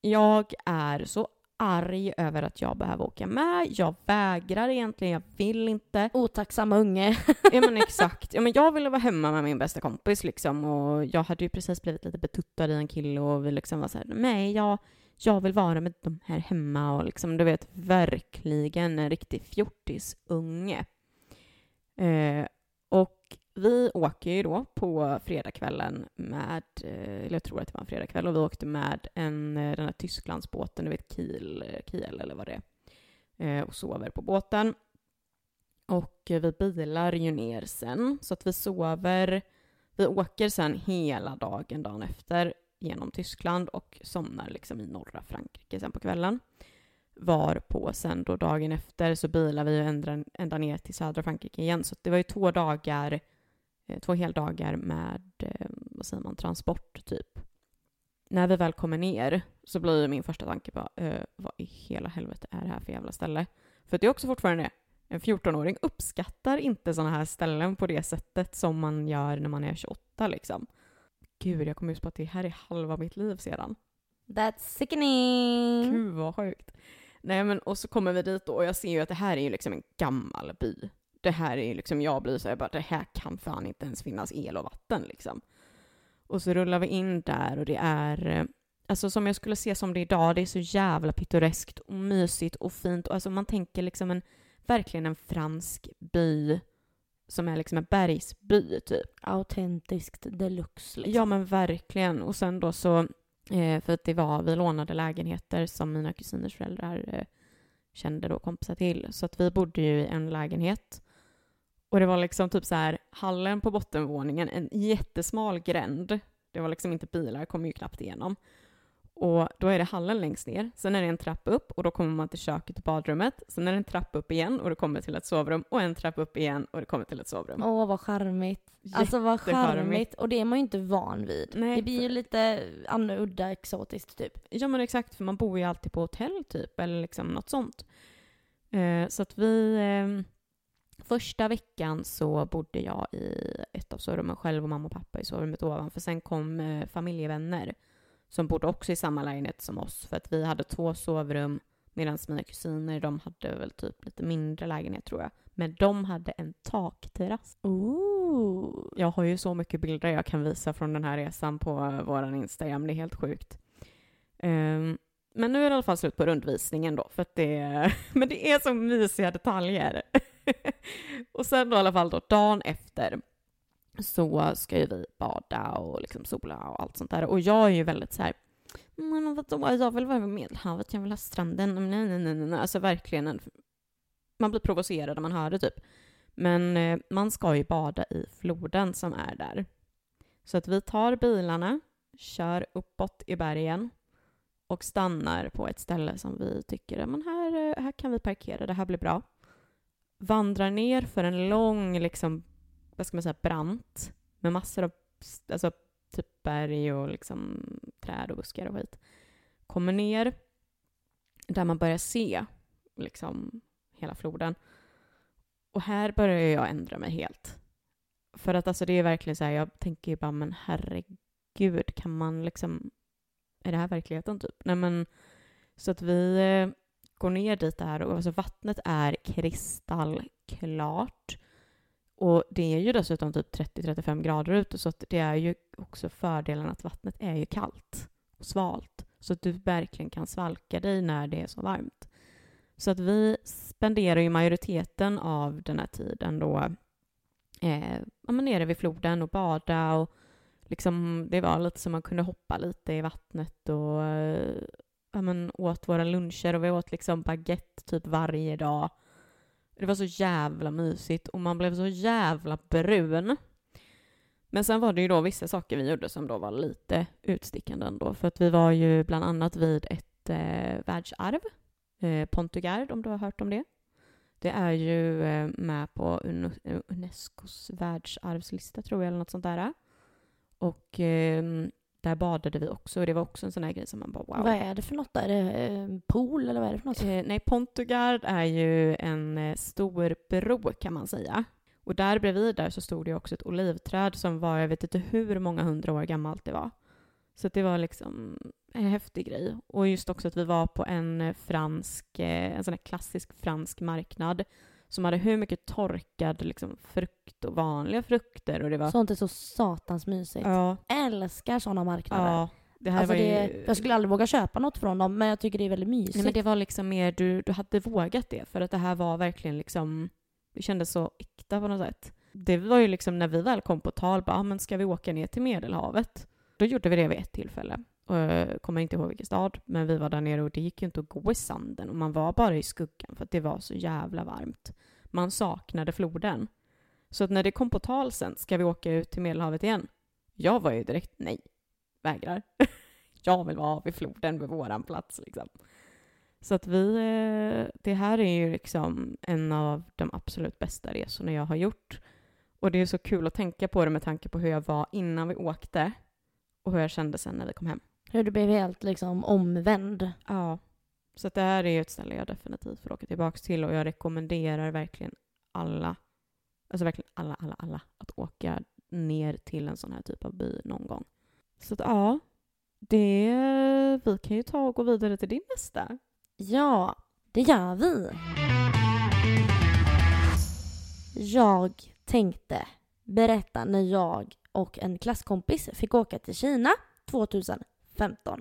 Jag är så arg över att jag behöver åka med. Jag vägrar egentligen, jag vill inte. Otacksamma unge. Ja men exakt. Ja, men jag ville vara hemma med min bästa kompis liksom och jag hade ju precis blivit lite betuttad i en kille och vi liksom var så här, nej jag, jag vill vara med de här hemma och liksom du vet verkligen en riktig fjortisunge. Eh, och vi åker ju då på fredagskvällen med, eh, eller jag tror att det var en fredagkväll och vi åkte med en, eh, den här Tysklandsbåten, du vet Kiel, Kiel eller vad det är, eh, och sover på båten. Och vi bilar ju ner sen, så att vi sover. Vi åker sen hela dagen dagen efter genom Tyskland och somnar liksom i norra Frankrike sen på kvällen. Var på sen då dagen efter så bilar vi ju ända, ända ner till södra Frankrike igen. Så det var ju två dagar, eh, två heldagar med, eh, vad säger man, transport typ. När vi väl kommer ner så blir ju min första tanke bara, vad i hela helvete är det här för jävla ställe? För det är också fortfarande det. En 14-åring uppskattar inte sådana här ställen på det sättet som man gör när man är 28 liksom. Gud, jag kom just på att det här är halva mitt liv sedan. That's sickening. Gud vad sjukt. Nej men och så kommer vi dit då och jag ser ju att det här är ju liksom en gammal by. Det här är ju liksom, jag blir så här bara, det här kan fan inte ens finnas el och vatten liksom. Och så rullar vi in där och det är, eh, alltså som jag skulle se som det är idag, det är så jävla pittoreskt och mysigt och fint. Och alltså man tänker liksom en, verkligen en fransk by som är liksom en bergsby typ. Autentiskt deluxe liksom. Ja men verkligen. Och sen då så, eh, för att det var, vi lånade lägenheter som mina kusiners föräldrar eh, kände då kompisar till. Så att vi bodde ju i en lägenhet. Och det var liksom typ så här, hallen på bottenvåningen, en jättesmal gränd. Det var liksom inte bilar, kom ju knappt igenom. Och då är det hallen längst ner, sen är det en trapp upp och då kommer man till köket och badrummet. Sen är det en trapp upp igen och det kommer till ett sovrum och en trapp upp igen och det kommer till ett sovrum. Åh, vad charmigt. Alltså vad charmigt. Och det är man ju inte van vid. Nej, det blir ju lite annorlunda exotiskt typ. Ja men exakt, för man bor ju alltid på hotell typ, eller liksom något sånt. Eh, så att vi... Eh, första veckan så bodde jag i ett av sovrummen själv och mamma och pappa i sovrummet ovan. För sen kom eh, familjevänner som bodde också i samma lägenhet som oss. För att vi hade två sovrum medan mina kusiner, de hade väl typ lite mindre lägenhet tror jag. Men de hade en takterrass. Ooh. Jag har ju så mycket bilder jag kan visa från den här resan på vår Instagram. Det är helt sjukt. Ehm, men nu är det i alla fall slut på rundvisningen då, för att det, men det är så mysiga detaljer. och sen då i alla fall då, dagen efter så ska ju vi bada och liksom sola och allt sånt där. Och jag är ju väldigt så här, men vadå, jag vill vara vid Medelhavet, jag vill ha stranden, nej, nej, nej, nej. Alltså verkligen, en, man blir provocerad när man hör det typ. Men eh, man ska ju bada i floden som är där. Så att vi tar bilarna, kör uppåt i bergen och stannar på ett ställe som vi tycker, men här, eh, här kan vi parkera, det här blir bra. Vandrar ner för en lång, liksom, vad ska man säga, brant med massor av alltså, typ berg och liksom träd och buskar och skit. Kommer ner där man börjar se liksom hela floden. Och här börjar jag ändra mig helt. För att alltså det är verkligen så här, jag tänker ju bara men herregud, kan man liksom, är det här verkligheten typ? Nej men, så att vi eh, går ner dit där och alltså vattnet är kristallklart. Och det är ju dessutom typ 30-35 grader ute så att det är ju också fördelen att vattnet är ju kallt och svalt. Så att du verkligen kan svalka dig när det är så varmt. Så att vi spenderar ju majoriteten av den här tiden då eh, ja, nere vid floden och bada och liksom, det var lite som man kunde hoppa lite i vattnet och eh, ja, men, åt våra luncher och vi åt liksom baguette typ varje dag. Det var så jävla mysigt och man blev så jävla brun. Men sen var det ju då vissa saker vi gjorde som då var lite utstickande ändå. För att vi var ju bland annat vid ett eh, världsarv, eh, Pontugard om du har hört om det. Det är ju eh, med på Unescos världsarvslista tror jag eller något sånt där. Och eh, där badade vi också och det var också en sån här grej som man bara wow. Vad är det för något? Är det en pool eller vad är det för något? Eh, nej, Pontugard är ju en eh, stor bro kan man säga. Och där bredvid där så stod det också ett olivträd som var, jag vet inte hur många hundra år gammalt det var. Så det var liksom en häftig grej. Och just också att vi var på en eh, fransk, eh, en sån här klassisk fransk marknad som hade hur mycket torkad liksom, frukt och vanliga frukter. Och det var... Sånt är så satans mysigt. Ja. Älskar såna marknader. Ja. Det här alltså var det, ju... Jag skulle aldrig våga köpa något från dem, men jag tycker det är väldigt mysigt. Nej, men det var liksom mer, du, du hade vågat det, för att det här var verkligen liksom, det kändes så äkta på något sätt. Det var ju liksom när vi väl kom på tal, bara, ah, men ska vi åka ner till Medelhavet? Då gjorde vi det vid ett tillfälle. Och jag kommer inte ihåg vilken stad, men vi var där nere och det gick ju inte att gå i sanden och man var bara i skuggan för att det var så jävla varmt. Man saknade floden. Så att när det kom på tal sen, ska vi åka ut till Medelhavet igen? Jag var ju direkt nej, vägrar. jag vill vara vid floden vid våran plats liksom. Så att vi, eh, det här är ju liksom en av de absolut bästa resorna jag har gjort. Och det är så kul att tänka på det med tanke på hur jag var innan vi åkte och hur jag kände sen när vi kom hem. Hur du blev helt liksom omvänd. Ja. Så det här är ju ett ställe jag definitivt får åka tillbaka till och jag rekommenderar verkligen alla, alltså verkligen alla, alla, alla att åka ner till en sån här typ av by någon gång. Så att ja, det, vi kan ju ta och gå vidare till din nästa. Ja, det gör vi. Jag tänkte berätta när jag och en klasskompis fick åka till Kina 15.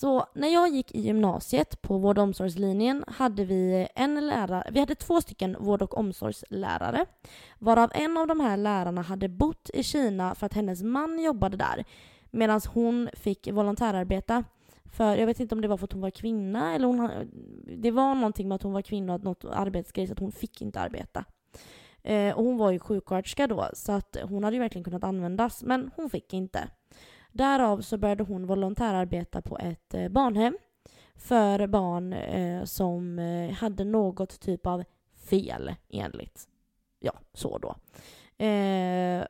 Så när jag gick i gymnasiet på vård och omsorgslinjen hade vi en lärare, vi hade två stycken vård och omsorgslärare. Varav en av de här lärarna hade bott i Kina för att hennes man jobbade där. Medan hon fick volontärarbeta. För jag vet inte om det var för att hon var kvinna eller hon, det var någonting med att hon var kvinna och något arbetsgrej så att hon fick inte arbeta. Eh, och hon var ju sjuksköterska då så att hon hade ju verkligen kunnat användas men hon fick inte. Därav så började hon volontärarbeta på ett eh, barnhem för barn eh, som eh, hade något typ av fel enligt, ja, så då. Eh,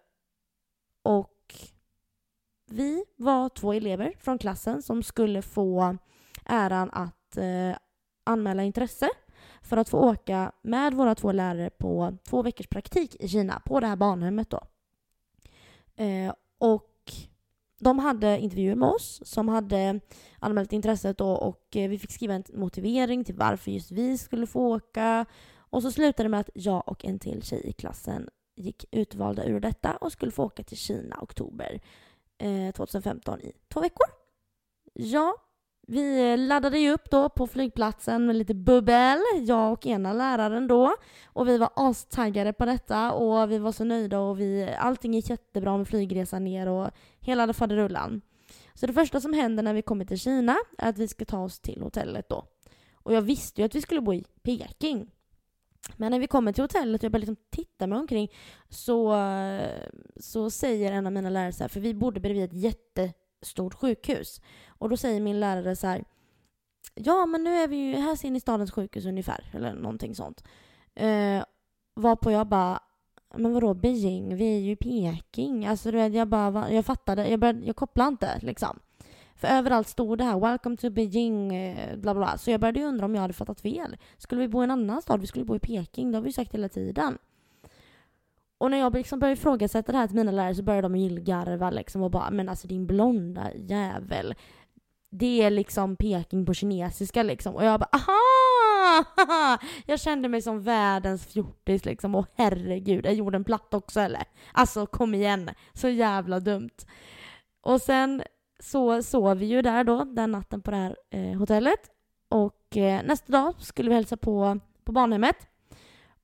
och vi var två elever från klassen som skulle få äran att eh, anmäla intresse för att få åka med våra två lärare på två veckors praktik i Kina på det här barnhemmet då. Eh, och de hade intervjuer med oss som hade anmält intresset då och eh, vi fick skriva en motivering till varför just vi skulle få åka. Och så slutade det med att jag och en till tjej i klassen gick utvalda ur detta och skulle få åka till Kina oktober eh, 2015 i två veckor. Ja, vi laddade ju upp då på flygplatsen med lite bubbel, jag och ena läraren då. Och vi var astaggade på detta och vi var så nöjda och vi, allting gick jättebra med flygresan ner och hela faderullan. Så det första som händer när vi kommer till Kina är att vi ska ta oss till hotellet då. Och jag visste ju att vi skulle bo i Peking. Men när vi kommer till hotellet och jag börjar liksom titta mig omkring så, så säger en av mina lärare så här, för vi bodde bredvid ett jätte stort sjukhus. Och då säger min lärare så här, ja men nu är vi ju, här ser ni stadens sjukhus ungefär, eller någonting sånt. Eh, varpå jag bara, men vadå Beijing? Vi är ju i Peking. Alltså du vet, jag bara, jag fattade, jag, började, jag kopplade inte liksom. För överallt stod det här 'Welcome to Beijing' eh, bla bla bla. Så jag började ju undra om jag hade fattat fel. Skulle vi bo i en annan stad? Vi skulle bo i Peking. Det har vi ju sagt hela tiden. Och när jag liksom började ifrågasätta det här till mina lärare så började de gillgarva liksom och bara men alltså din blonda jävel. Det är liksom Peking på kinesiska liksom. Och jag bara aha! Jag kände mig som världens fjortis liksom. Och herregud, är jorden platt också eller? Alltså kom igen, så jävla dumt. Och sen så sov vi ju där då, den natten på det här eh, hotellet. Och eh, nästa dag skulle vi hälsa på, på barnhemmet.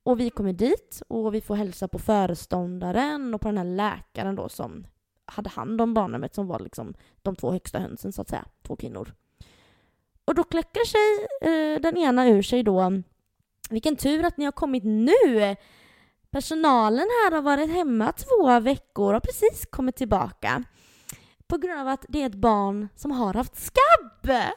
Och vi kommer dit och vi får hälsa på föreståndaren och på den här läkaren då som hade hand om barnhemmet som var liksom de två högsta hönsen så att säga, två kvinnor. Och då kläcker sig eh, den ena ur sig då vilken tur att ni har kommit nu! Personalen här har varit hemma två veckor och har precis kommit tillbaka. På grund av att det är ett barn som har haft skabb!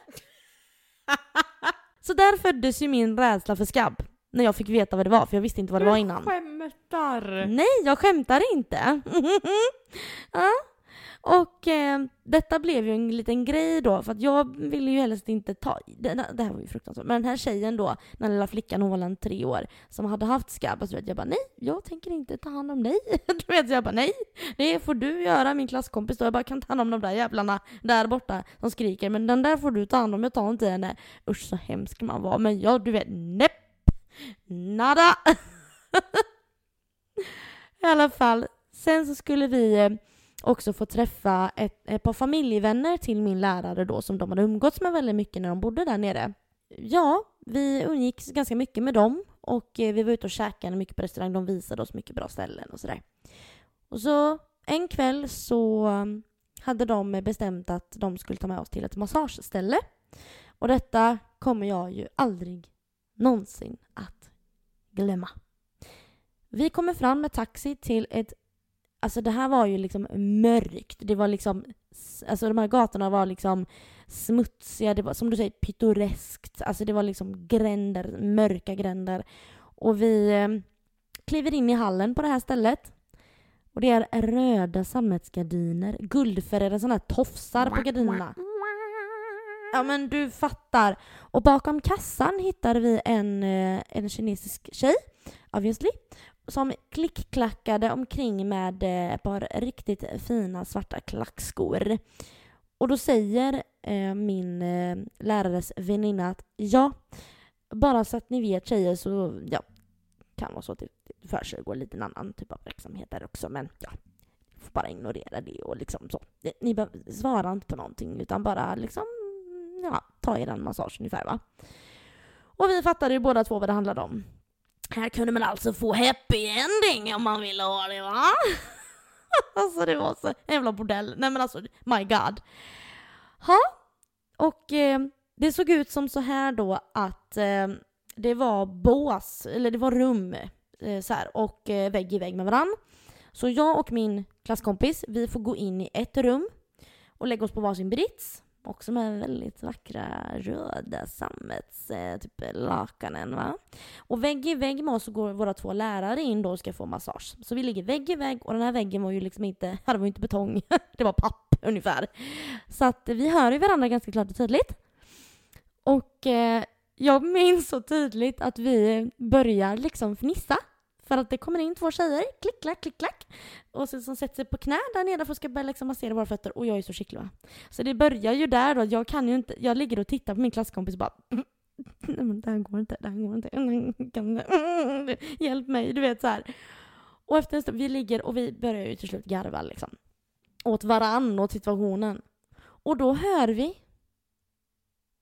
Så där föddes ju min rädsla för skabb. När jag fick veta vad det var, för jag visste inte vad det var innan. Skämtar! Nej, jag skämtar inte. ja. Och eh, detta blev ju en liten grej då, för att jag ville ju helst inte ta... Det, det här var ju fruktansvärt. Men den här tjejen då, den lilla flickan, hon var en tre år, som hade haft skabb, så vet jag bara nej, jag tänker inte ta hand om dig. du vet, så jag bara nej, det får du göra, min klasskompis då. Jag bara kan ta hand om de där jävlarna där borta som skriker, men den där får du ta hand om, jag tar inte henne. Usch så hemsk man var, men ja, du vet, nepp, nada. I alla fall, sen så skulle vi eh, också få träffa ett, ett par familjevänner till min lärare då som de hade umgåtts med väldigt mycket när de bodde där nere. Ja, vi umgicks ganska mycket med dem och eh, vi var ute och käkade mycket på restaurang. De visade oss mycket bra ställen och sådär. Och så en kväll så eh, hade de bestämt att de skulle ta med oss till ett massageställe. Och detta kommer jag ju aldrig någonsin att glömma. Vi kommer fram med taxi till ett Alltså det här var ju liksom mörkt. Det var liksom, alltså de här gatorna var liksom smutsiga, det var som du säger pittoreskt. Alltså det var liksom gränder, mörka gränder. Och vi eh, kliver in i hallen på det här stället. Och det är röda sammetsgardiner, guldfärgade sådana här tofsar på gardinerna. Ja men du fattar. Och bakom kassan hittade vi en, eh, en kinesisk tjej, obviously som klickklackade omkring med eh, ett par riktigt fina svarta klackskor. Och då säger eh, min eh, lärares väninna att ja, bara så att ni vet tjejer så ja, kan vara så att det försiggår lite en annan typ av verksamhet där också men ja, får bara ignorera det och liksom så. Ni behöver svara inte på någonting utan bara liksom ja, ta er en massage ungefär va. Och vi fattade ju båda två vad det handlade om. Här kunde man alltså få happy ending om man ville ha det va? alltså det var så jävla bordell. Nej men alltså my god. Ja, Och eh, det såg ut som så här då att eh, det var bås, eller det var rum eh, så här, och eh, vägg i vägg med varann. Så jag och min klasskompis, vi får gå in i ett rum och lägga oss på varsin brits. Också med väldigt vackra röda sammets eh, typ lakanen va. Och vägg i vägg med oss så går våra två lärare in då och ska få massage. Så vi ligger vägg i vägg och den här väggen var ju liksom inte, det var ju inte betong, det var papp ungefär. Så att vi hör ju varandra ganska klart och tydligt. Och eh, jag minns så tydligt att vi börjar liksom fnissa. För att det kommer in två tjejer, klick, klack, klick, klack. Och sen som sätter sig på knä där nere för att ska börja liksom massera våra fötter. Och jag är så skicklig va. Så det börjar ju där då. Jag kan ju inte, jag ligger och tittar på min klasskompis och bara Nej men det här går inte, det här går inte. Mm, hjälp mig, du vet så här. Och efter en stund, vi ligger och vi börjar ju till slut garva liksom. Åt varann, åt situationen. Och då hör vi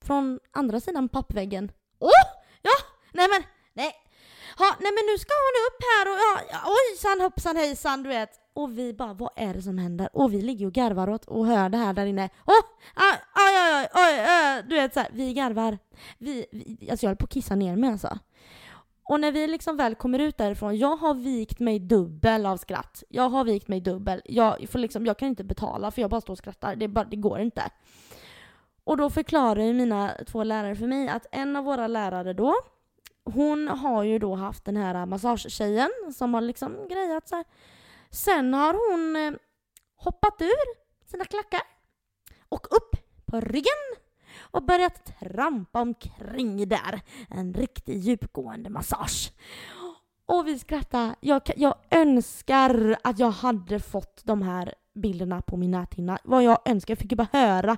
från andra sidan pappväggen. Åh! Ja! Nej men, nej. Ha, nej men nu ska hon upp här och ja, ja, ojsan hoppsan hejsan du vet. Och vi bara, vad är det som händer? Och vi ligger och garvar åt och hör det här där inne. Åh! Aj, aj, aj, aj, aj, du vet så här, vi garvar. Vi, vi, alltså jag höll på att kissa ner mig alltså. Och när vi liksom väl kommer ut därifrån, jag har vikt mig dubbel av skratt. Jag har vikt mig dubbel. Jag, får liksom, jag kan inte betala för jag bara står och skrattar. Det, bara, det går inte. Och då förklarar ju mina två lärare för mig att en av våra lärare då, hon har ju då haft den här äh, massagetjejen som har liksom grejat så här. Sen har hon eh, hoppat ur sina klackar och upp på ryggen och börjat trampa omkring där. En riktigt djupgående massage. Och vi skrattar. Jag, jag önskar att jag hade fått de här bilderna på min näthinna. Vad jag önskar, jag fick ju bara höra.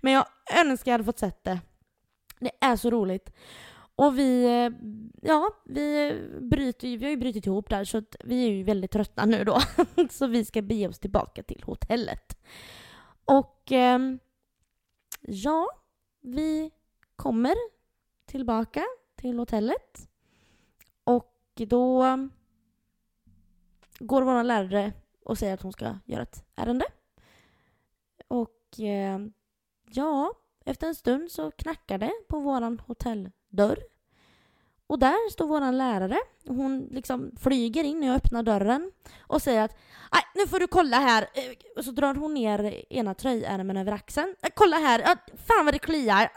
Men jag önskar jag hade fått sett det. Det är så roligt. Och vi, eh, ja, vi bryter vi har ju brutit ihop där så att vi är ju väldigt trötta nu då. så vi ska bege oss tillbaka till hotellet. Och ehm, ja, vi kommer tillbaka till hotellet. Och då går vår lärare och säger att hon ska göra ett ärende. Och ehm, ja, efter en stund så knackar det på vår hotell hotelldörr. Och där står våran lärare. Hon liksom flyger in när jag öppnar dörren och säger att Nej, nu får du kolla här. Eh, och så drar hon ner ena tröjärmen över axeln. Eh, kolla här, fan vad det kliar.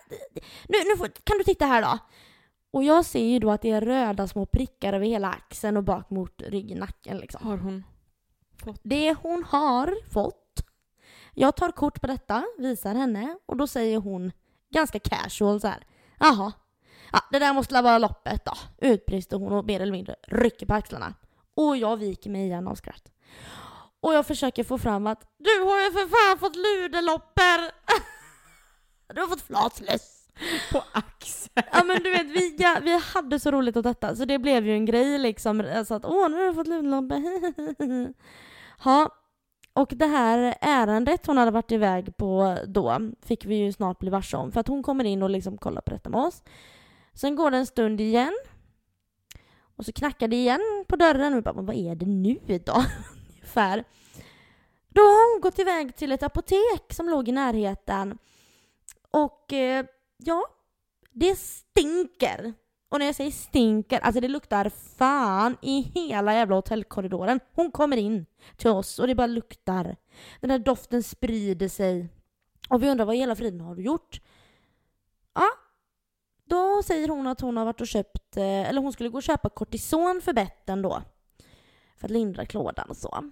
Nu, nu får, kan du titta här då? Och jag ser ju då att det är röda små prickar över hela axeln och bak mot ryggnacken liksom. Har hon fått? Det hon har fått. Jag tar kort på detta, visar henne och då säger hon ganska casual så här. Jaha, ja, det där måste vara loppet då. Utbrister hon och mer eller mindre rycker på axlarna. Och jag viker mig igen av skratt. Och jag försöker få fram att du har ju för fan fått ludelopper! du har fått flatlöss. På axeln. Ja men du vet, vi, ja, vi hade så roligt åt detta så det blev ju en grej liksom. Alltså att åh, nu har du fått ludelopper. ja, och det här ärendet hon hade varit iväg på då fick vi ju snart bli varse om för att hon kommer in och liksom kollar på detta med oss. Sen går det en stund igen. Och så knackar det igen på dörren och vi bara, vad är det nu då? Ungefär. Då har hon gått iväg till ett apotek som låg i närheten. Och eh, ja, det stinker. Och när jag säger stinker, alltså det luktar fan i hela jävla hotellkorridoren. Hon kommer in till oss och det bara luktar. Den här doften sprider sig. Och vi undrar vad i hela friden har du gjort? Ja, då säger hon att hon har varit och köpt, eh, eller hon skulle gå och köpa kortison för betten då. För att lindra klådan och så.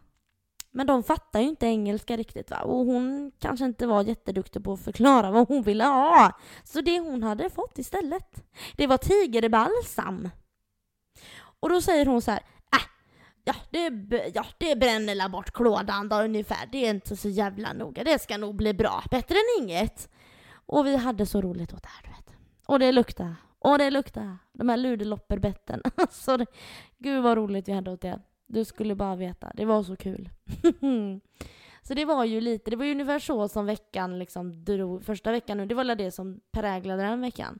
Men de fattar ju inte engelska riktigt va. Och hon kanske inte var jätteduktig på att förklara vad hon ville ha. Så det hon hade fått istället, det var tigerbalsam. Och då säger hon så här, äh, ja det, ja, det bränner la bort klådan då ungefär. Det är inte så jävla noga. Det ska nog bli bra. Bättre än inget. Och vi hade så roligt åt det här, du vet. Och det luktar. Och det luktar. De här ludelopperbetten. Alltså, gud vad roligt vi hade åt det. Du skulle bara veta. Det var så kul. så det var ju lite, det var ju ungefär så som veckan liksom drog, första veckan nu, det var det som präglade den veckan.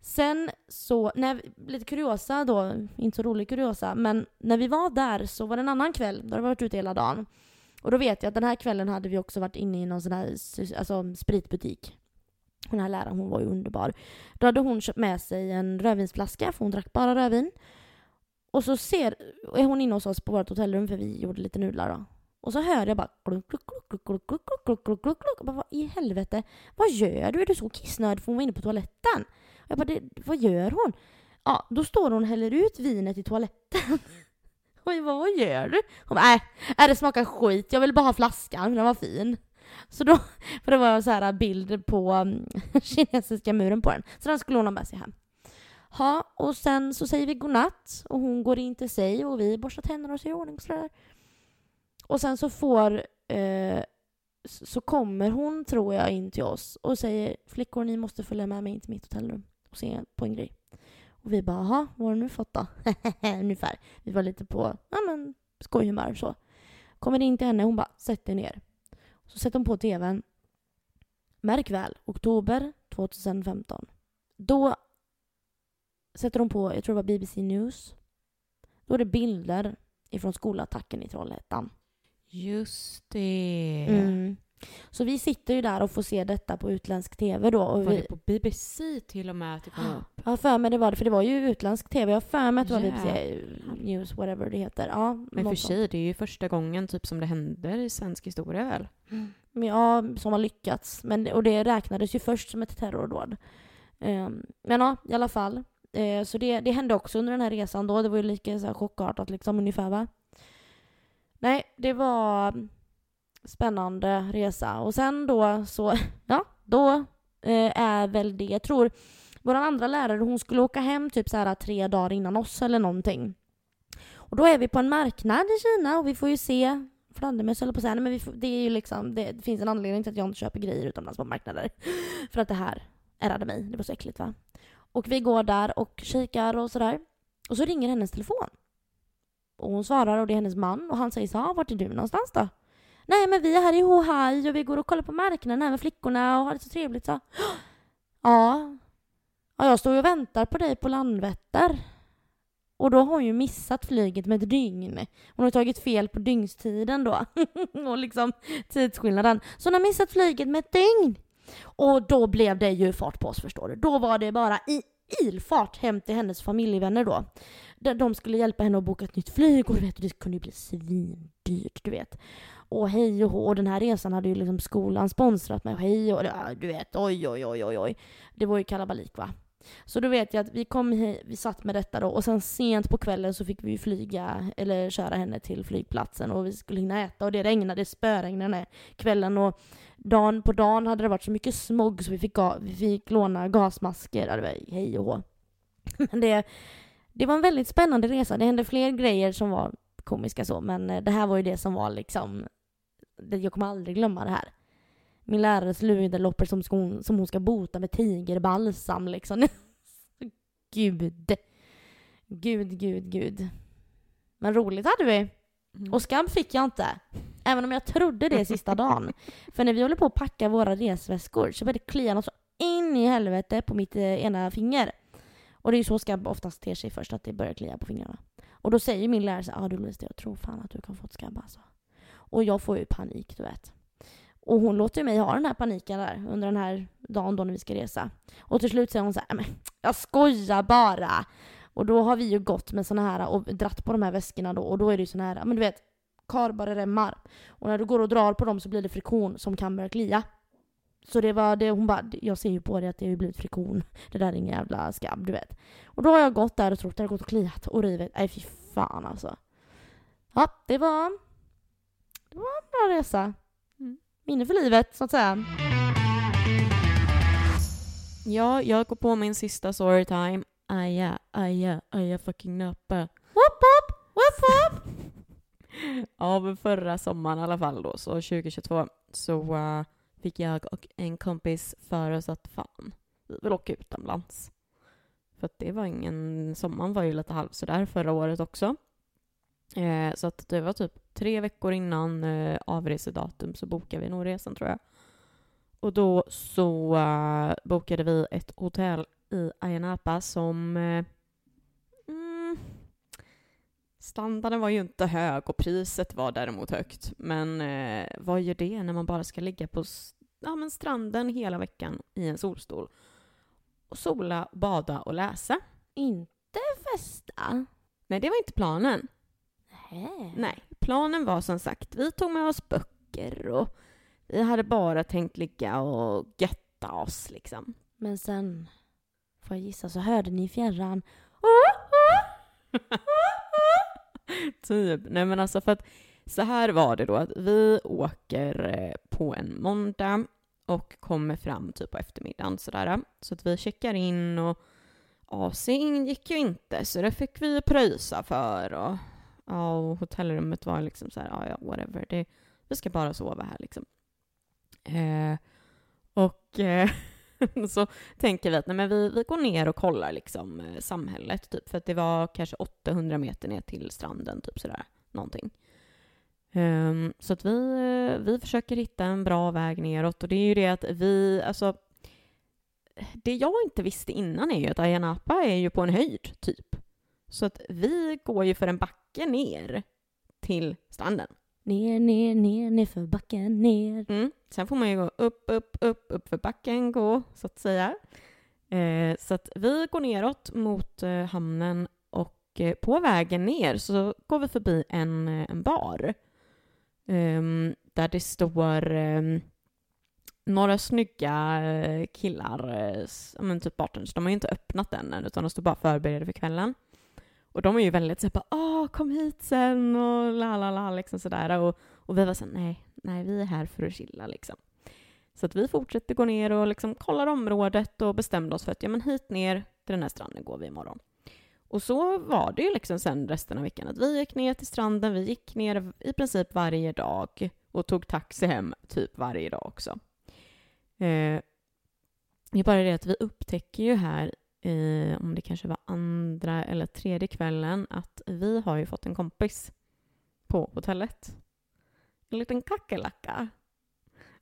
Sen så, när, lite kuriosa då, inte så rolig kuriosa, men när vi var där så var det en annan kväll, då hade vi varit ute hela dagen. Och då vet jag att den här kvällen hade vi också varit inne i någon sån här alltså, spritbutik. Den här läraren, hon var ju underbar. Då hade hon köpt med sig en rödvinsflaska, för hon drack bara rödvin. Och så ser, är hon inne hos oss på vårt hotellrum för vi gjorde lite nudlar då. Och så hör jag bara gluk, gluk, gluk, gluk, gluk, gluk, gluk, gluk. Bara, vad i helvete? Vad gör du? Är du så kissnödig för hon var inne på toaletten? Jag bara, det, vad gör hon? Ja, då står hon och häller ut vinet i toaletten. Och jag bara, vad gör du? Hon bara, äh, äh, det smakar skit. Jag vill bara ha flaskan, den var fin. Så då, för det var så här äh, bild på mm, kinesiska muren på den. Så den skulle hon ha med sig hem. Ja, och sen så säger vi godnatt och hon går in till sig och vi borstar tänderna och ser i ordning och sådär. Och sen så får eh, så kommer hon, tror jag, in till oss och säger flickor, ni måste följa med mig in till mitt hotellrum och se på en grej. Och vi bara, jaha, vad har du nu fått då? Ungefär. Vi var lite på, ja men, skojhumör så. Kommer in till henne, hon bara, sätt dig ner. Så sätter hon på tvn. Märk väl, oktober 2015. Då sätter de på, jag tror det var BBC News. Då är det bilder ifrån skolattacken i Trollhättan. Just det. Mm. Så vi sitter ju där och får se detta på utländsk tv då. Och var vi... det på BBC till och med att det kom upp? Ja, för mig det var det, för det var ju utländsk tv. Jag har för mig att det var BBC News, whatever det heter. Ja, Men för sig, det är ju första gången typ som det händer i svensk historia väl? Mm. Ja, som har lyckats. Men, och det räknades ju först som ett terrordåd. Um, men ja, i alla fall. Eh, så det, det hände också under den här resan då. Det var ju lika så här chockartat liksom ungefär va. Nej, det var spännande resa. Och sen då så, ja, då eh, är väl det, jag tror vår andra lärare hon skulle åka hem typ så här tre dagar innan oss eller någonting. Och då är vi på en marknad i Kina och vi får ju se fladdermöss eller på att säga, men vi får, det är ju liksom, det, det, finns en anledning till att jag inte köper grejer utomlands på marknader. För att det här ärrade mig, det var så äckligt va. Och vi går där och kikar och sådär. Och så ringer hennes telefon. Och hon svarar och det är hennes man och han säger så ah, vart är du någonstans då? Nej men vi är här i Hohai och vi går och kollar på marknaden här med flickorna och har det så trevligt så. Ja. Ja, jag står och väntar på dig på Landvetter. Och då har hon ju missat flyget med ett dygn. Hon har tagit fel på dygnstiden då. och liksom tidsskillnaden. Så hon har missat flyget med ett dygn. Och då blev det ju fart på oss förstår du. Då var det bara i ilfart hem till hennes familjevänner då. De skulle hjälpa henne att boka ett nytt flyg och du vet, det kunde ju bli svindyrt du vet. Och hej och hå. Och den här resan hade ju liksom skolan sponsrat med. Hej och du vet, oj oj oj oj oj. Det var ju kalabalik va. Så då vet jag att vi kom hit, vi satt med detta då och sen sent på kvällen så fick vi flyga, eller köra henne till flygplatsen och vi skulle hinna äta och det regnade, det spöregnade kvällen och dagen på dagen hade det varit så mycket smog så vi fick, vi fick låna gasmasker, det var hej och hå. Men det, det var en väldigt spännande resa, det hände fler grejer som var komiska så men eh, det här var ju det som var liksom, jag kommer aldrig glömma det här min lärares luderloppor som, hon, som hon ska bota med tigerbalsam liksom. gud. Gud, gud, gud. Men roligt hade vi. Mm. Och skam fick jag inte. Även om jag trodde det sista dagen. För när vi håller på att packa våra resväskor så började det klia något så in i helvete på mitt eh, ena finger. Och det är ju så skabb oftast ter sig först, att det börjar klia på fingrarna. Och då säger min lärare så ja ah, du Louise, jag tror fan att du kan få ett skabb alltså. Och jag får ju panik, du vet. Och hon låter mig ha den här paniken där under den här dagen då när vi ska resa. Och till slut säger hon så här, men jag skojar bara. Och då har vi ju gått med såna här och dratt på de här väskorna då och då är det ju såna här, men du vet, karbara remmar. Och när du går och drar på dem så blir det friktion som kan börja klia. Så det var det, hon bara, jag ser ju på det att det har blivit friktion. Det där är ingen jävla skabb, du vet. Och då har jag gått där och trott att det har gått och kliat och rivit. Nej fy fan alltså. Ja, det var, det var en bra resa minne för livet, så att säga. Ja, jag går på min sista storytime. Aja, aja, aja fucking nöppe. Whoop whoop, whoop whoop. Av förra sommaren i alla fall då, så 2022, så uh, fick jag och en kompis för oss att fan, vi vill åka utomlands. För att det var ingen, sommaren var ju lite halv sådär förra året också. Eh, så att det var typ tre veckor innan eh, avresedatum så bokade vi nog resan tror jag. Och då så uh, bokade vi ett hotell i Ayia Napa som uh, mm, standarden var ju inte hög och priset var däremot högt. Men uh, vad gör det när man bara ska ligga på ja, men stranden hela veckan i en solstol och sola, bada och läsa? Inte festa? Nej, det var inte planen. Nähä. Nej, planen var som sagt, vi tog med oss böcker och vi hade bara tänkt ligga och götta oss liksom. Men sen, får jag gissa, så hörde ni i fjärran typ. Nej men alltså för att så här var det då att vi åker eh, på en måndag och kommer fram typ på eftermiddagen sådär. Så att vi checkar in och AC'n gick ju inte så det fick vi pröjsa för och Ja, och hotellrummet var liksom så här, ja, ja, whatever. Det, vi ska bara sova här liksom. Eh, och eh, så tänker vi att nej, men vi, vi går ner och kollar liksom eh, samhället, typ. För att det var kanske 800 meter ner till stranden, typ sådär. Någonting. Um, så att vi, eh, vi försöker hitta en bra väg neråt och det är ju det att vi, alltså det jag inte visste innan är ju att Ayia Napa är ju på en höjd, typ. Så att vi går ju för en backe ner till stranden. Ner, ner, ner, ner för backen, ner. Mm. Sen får man ju gå upp, upp, upp, upp för backen, gå, så att säga. Eh, så att vi går neråt mot eh, hamnen och eh, på vägen ner så går vi förbi en, eh, en bar. Ehm, där det står ehm, några snygga eh, killar, eh, men typ bartenders, de har ju inte öppnat den än utan de står bara förberedda för kvällen. Och de är ju väldigt såhär bara åh kom hit sen och la la la liksom sådär och, och vi var såhär nej, nej vi är här för att chilla liksom. Så att vi fortsätter gå ner och liksom kollar området och bestämde oss för att ja men hit ner till den här stranden går vi imorgon. Och så var det ju liksom sen resten av veckan att vi gick ner till stranden, vi gick ner i princip varje dag och tog taxi hem typ varje dag också. Eh, det är bara det att vi upptäcker ju här, eh, om det kanske var andra eller tredje kvällen, att vi har ju fått en kompis på hotellet. En liten kackerlacka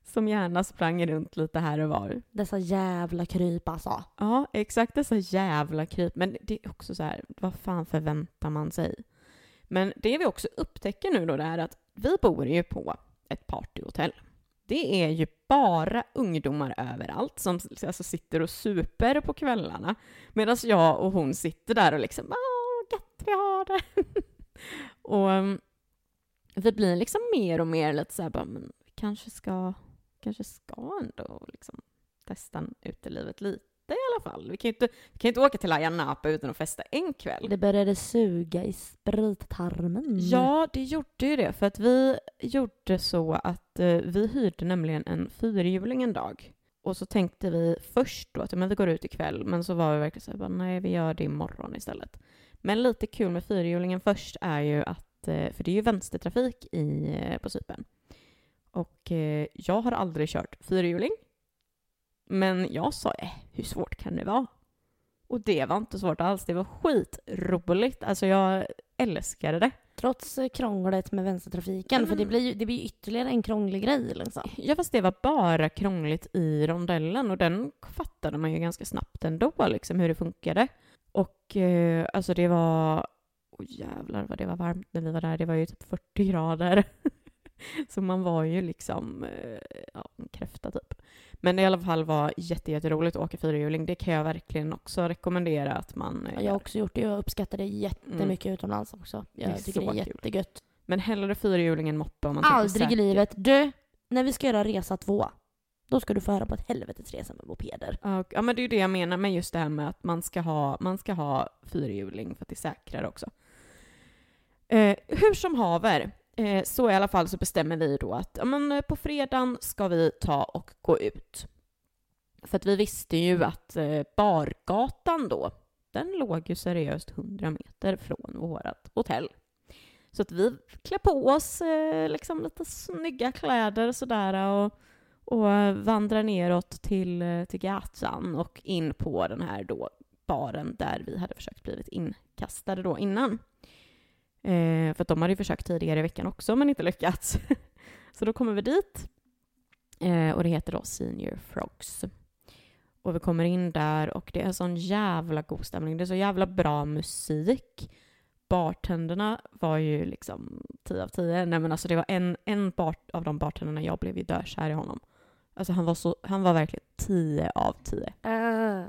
som gärna sprang runt lite här och var. Dessa jävla kryp alltså. Ja, exakt dessa jävla kryp. Men det är också så här, vad fan förväntar man sig? Men det vi också upptäcker nu då det är att vi bor ju på ett partyhotell. Det är ju bara ungdomar överallt som alltså, sitter och super på kvällarna. Medan jag och hon sitter där och liksom, åh, gött vi har det. och um, vi blir liksom mer och mer lite så här, bara, men vi kanske ska, kanske ska ändå liksom testa utelivet lite i alla fall. Vi kan ju inte, vi kan inte åka till Ayia Napa utan att festa en kväll. Det började suga i sprittarmen. Ja, det gjorde ju det. För att vi gjorde så att eh, vi hyrde nämligen en fyrhjuling en dag. Och så tänkte vi först då att men vi går ut ikväll, men så var vi verkligen så här, bara, nej vi gör det imorgon istället. Men lite kul med fyrhjulingen först är ju att, eh, för det är ju vänstertrafik i, eh, på Cypern. Och eh, jag har aldrig kört fyrhjuling. Men jag sa, eh, hur svårt kan det vara? Och det var inte svårt alls, det var skitroligt. Alltså jag älskade det. Trots eh, krånglet med vänstertrafiken, Mm. för det blir ju det blir ytterligare en krånglig grej liksom. Ja, fast det var bara krångligt i rondellen och den fattade man ju ganska snabbt ändå, liksom hur det funkade. Och eh, alltså det var... Åh jävlar vad det var varmt när vi var där. Det var ju typ 40 grader. Så man var ju liksom eh, ja, en kräfta typ. Men det i alla fall var jätte, jätteroligt att åka fyrhjuling. Det kan jag verkligen också rekommendera att man eh, Jag har gör. också gjort det, jag uppskattar det jättemycket utomlands också. Jag Det tycker det är kul. jättegött. Men hellre fyrhjuling än moppe om man Aldrig i livet. Du, när vi ska göra resa två, då ska du få höra på ett helvetes resa med mopeder. Och- Ja, men det är ju det jag menar med just det här med att man ska ha, man ska ha fyrhjuling för att det är säkrare också. Eh, hur som haver, eh, så i alla fall så bestämmer vi då att ja, men, eh, på fredagen ska vi ta och gå ut. För att vi visste ju att eh, bargatan då, den låg ju seriöst 100 meter från vårt hotell. Så att vi klär på oss eh, liksom lite snygga kläder sådär och och vandrar neråt till, eh, till gatan och in på den här då baren där vi hade försökt blivit inkastade då innan. Eh, för att de hade ju försökt tidigare i veckan också men inte lyckats. så då kommer vi dit eh, och det heter då Senior Frogs. Och vi kommer in där och det är sån jävla god stämning. Det är så jävla bra musik. Bartenderna var ju liksom 10 av 10. Nej men alltså det var en, en bar, av de bartenderna, jag blev ju dökär i honom. Alltså han var, så, han var verkligen 10 av 10. Uh. Ah.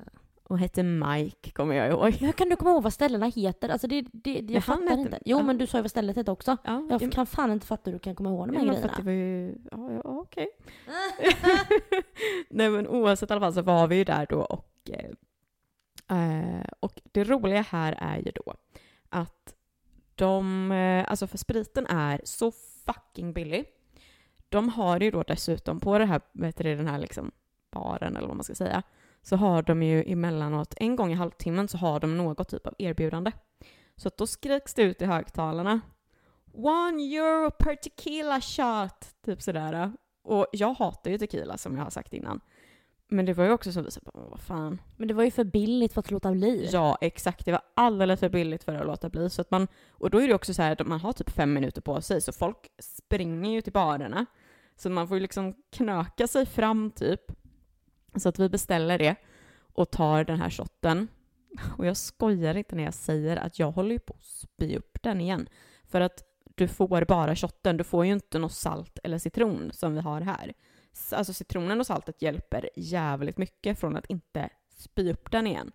Och hette Mike, kommer jag ihåg. Hur kan du komma ihåg vad ställena heter? Alltså det, det, jag fattar hette- inte. Jo ja. men du sa ju vad stället hette också. Ja, Jag ja, kan fan inte fatta hur du kan komma ihåg de ja, här för det grejerna. var ju... Ja, ja okej. Nej men oavsett i alla fall så var vi ju där då och... Eh, eh, och det roliga här är ju då att de... Eh, alltså för spriten är så fucking billig. De har ju då dessutom på det här, vet du, den här liksom baren eller vad man ska säga, så har de ju emellanåt, en gång i halvtimmen så har de något typ av erbjudande. Så att då skriks det ut i högtalarna. One euro per tequila shot! Typ sådär. Och jag hatar ju tequila som jag har sagt innan. Men det var ju också som vi sa, bara, vad fan. Men det var ju för billigt för att låta bli. Ja, exakt. Det var alldeles för billigt för att låta bli. Så att man, och då är det också så här att man har typ fem minuter på sig, så folk springer ju till barerna. Så man får ju liksom knöka sig fram typ. Så att vi beställer det och tar den här shotten. Och jag skojar inte när jag säger att jag håller ju på att spy upp den igen. För att du får bara shotten, du får ju inte något salt eller citron som vi har här. Alltså citronen och saltet hjälper jävligt mycket från att inte spy upp den igen.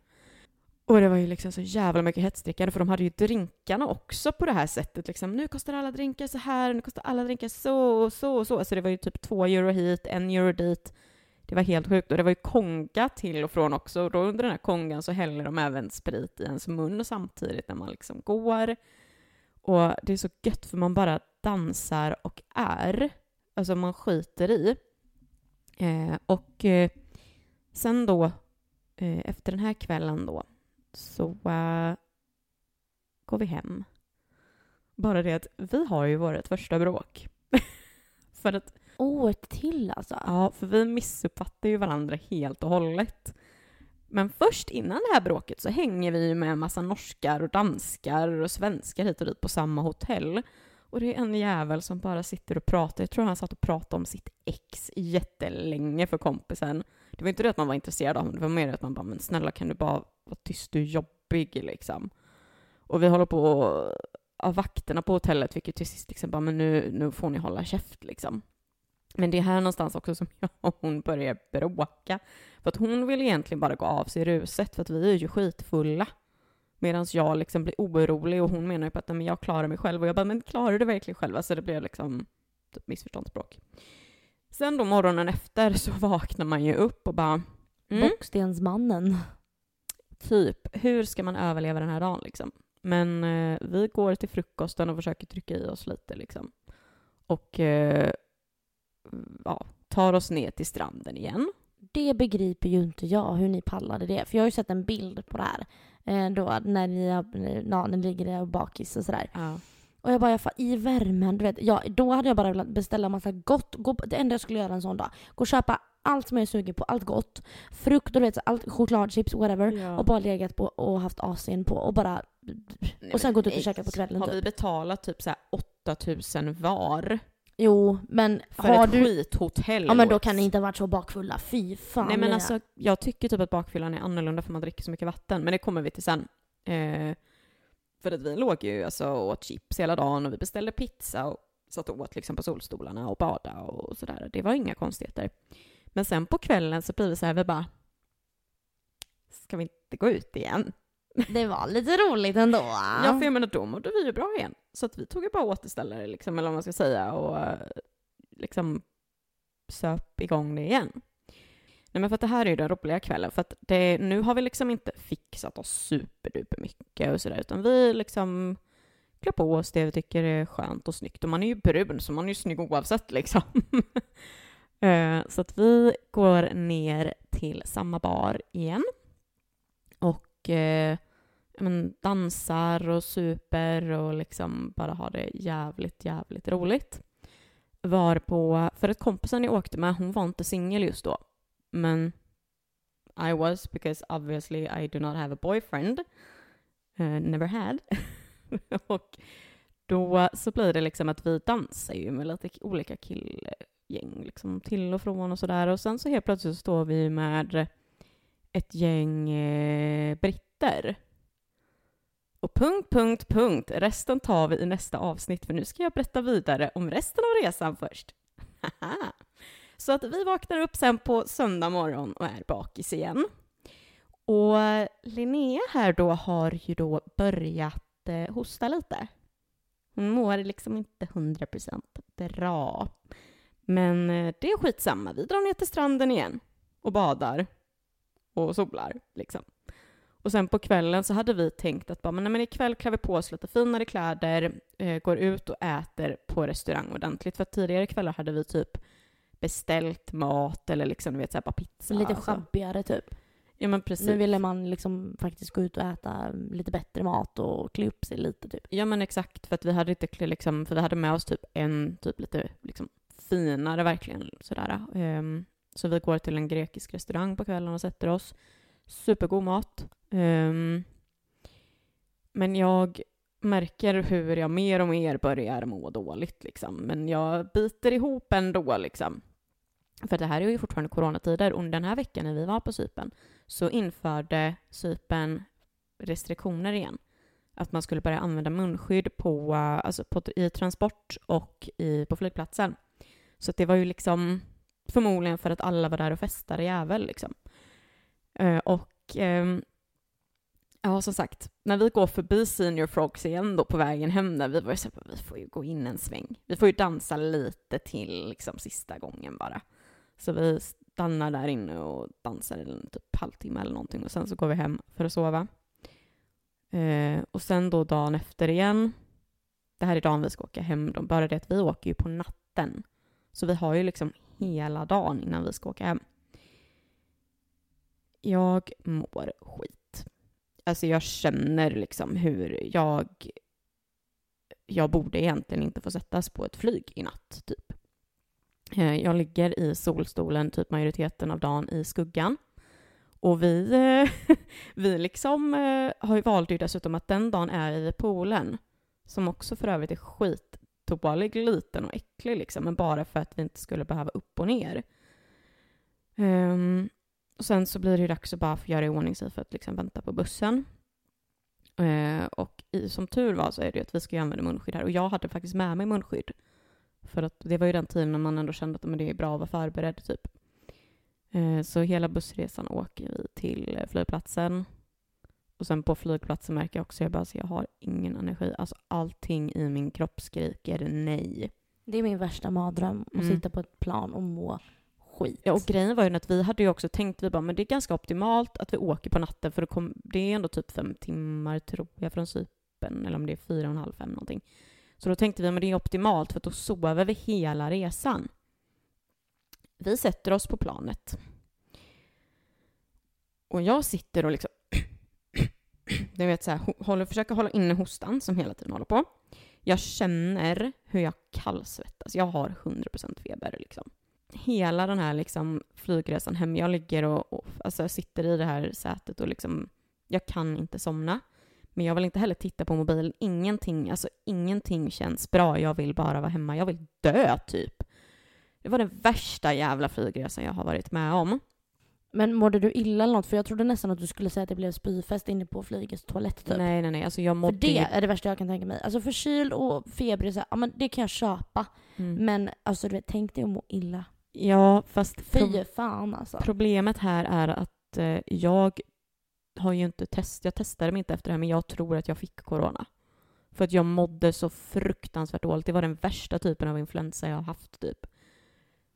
Och det var ju liksom så jävla mycket hetsdrickande för de hade ju drinkarna också på det här sättet. Liksom, nu kostar alla drinkar så här, nu kostar alla drinkar så och så och så. Alltså det var ju typ två euro hit, en euro dit. Det var helt sjukt. Och det var ju konga till och från också. Och då under den här kongan så häller de även sprit i ens mun samtidigt när man liksom går. Och det är så gött för man bara dansar och är. Alltså man skiter i. Eh, och eh, sen då, eh, efter den här kvällen då, så eh, går vi hem. Bara det att vi har ju vårt första bråk. för att... Åh, oh, ett till alltså? Ja, för vi missuppfattar ju varandra helt och hållet. Men först innan det här bråket så hänger vi ju med en massa norskar och danskar och svenskar hit och dit på samma hotell. Och det är en jävel som bara sitter och pratar. Jag tror han satt och pratade om sitt ex jättelänge för kompisen. Det var inte det att man var intresserad av honom, det var mer att man bara, men snälla kan du bara vara tyst, du är jobbig liksom. Och vi håller på, av vakterna på hotellet fick ju till sist liksom bara, men nu, nu får ni hålla käft liksom. Men det är här någonstans också som jag och hon börjar bråka. För att hon vill egentligen bara gå av sig ruset, för att vi är ju skitfulla. Medan jag liksom blir orolig och hon menar ju på att men jag klarar mig själv. Och jag bara, men klarar du verkligen själv? Alltså det blev liksom typ missförståndsspråk. Sen då morgonen efter så vaknar man ju upp och bara... Mm, Bockstensmannen. Typ, hur ska man överleva den här dagen liksom? Men eh, vi går till frukosten och försöker trycka i oss lite liksom. Och eh, ja, tar oss ner till stranden igen. Det begriper ju inte jag, hur ni pallade det. För jag har ju sett en bild på det här. Eh, då när ni, ja, när ni ligger där och bakis och sådär. Ja. Och jag bara, jag får, i värmen, du vet. Jag, då hade jag bara velat beställa massa gott. Gå, det enda jag skulle göra en sån dag. Gå och köpa allt som jag är sugen på, allt gott. Frukt och du vet, allt, chokladchips, whatever. Ja. Och bara legat på och haft AC'n på och bara... Nej, och sen gått ut och käkat på kvällen Har vi typ. betalat typ så här 8000 var Jo, men för har ett du... skithotell? Ja men då kan ni inte ha varit så bakfulla. Fy fan. Nej men alltså, jag tycker typ att bakfyllan är annorlunda för man dricker så mycket vatten. Men det kommer vi till sen. Eh, för att vi låg ju alltså och åt chips hela dagen och vi beställde pizza och satt och åt liksom på solstolarna och bada och sådär. Det var inga konstigheter. Men sen på kvällen så blir vi så här, vi bara... Ska vi inte gå ut igen? Det var lite roligt ändå. Ja, för jag menar då mådde vi ju bra igen. Så att vi tog ju bara återställare, liksom, eller vad man ska säga, och eh, liksom söp igång det igen. Nej men för att det här är ju den roliga kvällen, för att det, nu har vi liksom inte fixat oss superduper mycket och sådär, utan vi liksom klär på oss det vi tycker är skönt och snyggt. Och man är ju brun, så man är ju snygg oavsett liksom. Eh, så att vi går ner till samma bar igen. Och eh, men, dansar och super och liksom bara har det jävligt, jävligt roligt. Var på, för att kompisen jag åkte med, hon var inte singel just då. Men I was because obviously I do not have a boyfriend. Uh, never had. och då så blir det liksom att vi dansar ju med lite olika killgäng liksom till och från och sådär. Och sen så helt plötsligt så står vi med ett gäng eh, britter. Och punkt, punkt, punkt. Resten tar vi i nästa avsnitt för nu ska jag berätta vidare om resten av resan först. Så att vi vaknar upp sen på söndag morgon och är bakis igen. Och Linnea här då har ju då börjat eh, hosta lite. Hon mår liksom inte 100% bra. Men eh, det är skitsamma, vi drar ner till stranden igen och badar och solar liksom. Och sen på kvällen så hade vi tänkt att bara, men, nej, men ikväll klär vi på oss lite finare kläder, eh, går ut och äter på restaurang ordentligt. För tidigare kvällar hade vi typ beställt mat eller liksom, vet, så här, bara pizza. Lite alltså. sjabbigare typ. Ja men precis. Nu ville man liksom faktiskt gå ut och äta lite bättre mat och klä upp sig lite typ. Ja men exakt, för att vi hade inte liksom, för vi hade med oss typ en typ lite liksom finare verkligen sådär. Ehm, så vi går till en grekisk restaurang på kvällen och sätter oss. Supergod mat. Um, men jag märker hur jag mer och mer börjar må dåligt liksom. Men jag biter ihop ändå liksom. För det här är ju fortfarande coronatider och den här veckan när vi var på Cypern så införde Cypern restriktioner igen. Att man skulle börja använda munskydd på, alltså på, i transport och i, på flygplatsen. Så att det var ju liksom förmodligen för att alla var där och festade jävel liksom. Eh, och eh, ja, som sagt, när vi går förbi Senior Frogs igen då på vägen hem där, vi var ju så här, vi får ju gå in en sväng. Vi får ju dansa lite till liksom sista gången bara. Så vi stannar där inne och dansar i en typ halvtimme eller någonting och sen så går vi hem för att sova. Eh, och sen då dagen efter igen. Det här är dagen vi ska åka hem. då, Bara det att vi åker ju på natten. Så vi har ju liksom hela dagen innan vi ska åka hem. Jag mår skit. Alltså jag känner liksom hur jag... Jag borde egentligen inte få sättas på ett flyg i natt, typ. Eh, jag ligger i solstolen typ majoriteten av dagen i skuggan. Och vi, vi liksom eh, har ju valt ju dessutom att den dagen är i poolen, som också för övrigt är skit skitdålig, liten och äcklig liksom, men bara för att vi inte skulle behöva upp och ner. Um, och sen så blir det ju dags att bara få göra i ordning sig för att liksom vänta på bussen. Uh, och i, som tur var så är det ju att vi ska ju använda munskydd här och jag hade faktiskt med mig munskydd. För att det var ju den tiden när man ändå kände att men det är bra att vara förberedd typ. Uh, så hela bussresan åker vi till eh, flygplatsen. Och sen på flygplatsen märker jag också att jag bara, så jag har ingen energi. Alltså allting i min kropp skriker nej. Det är min värsta mardröm, att Mm. sitta på ett plan och må skit. Ja, och grejen var ju att vi hade ju också tänkt, vi bara, men det är ganska optimalt att vi åker på natten för det, kom, det är ändå typ fem timmar tror jag från Cypern, eller om det är fyra och en halv, fem någonting. Så då tänkte vi, men det är optimalt för att då sover vi hela resan. Vi sätter oss på planet. Och jag sitter och liksom, jag vet så här, håller, försöker hålla inne hostan som hela tiden håller på. Jag känner hur jag kallsvettas. Jag har 100% feber liksom hela den här liksom flygresan hem, jag ligger och, och alltså sitter i det här sätet och liksom, jag kan inte somna. Men jag vill inte heller titta på mobilen. Ingenting, alltså ingenting känns bra. Jag vill bara vara hemma. Jag vill dö typ. Det var den värsta jävla flygresan jag har varit med om. Men mådde du illa eller något? För jag trodde nästan att du skulle säga att det blev spyfest inne på flygets toalett typ. Nej, nej, nej. Alltså jag För mådde det ju- är det värsta jag kan tänka mig. Alltså förkyld och feber, så här, ja, men det kan jag köpa. Mm. Men alltså du vet, tänk dig att må illa. Ja, fast Fy fan alltså. problemet här är att eh, jag har ju inte testat, jag testade mig inte efter det här, men jag tror att jag fick corona. För att jag mådde så fruktansvärt dåligt. Det var den värsta typen av influensa jag har haft typ.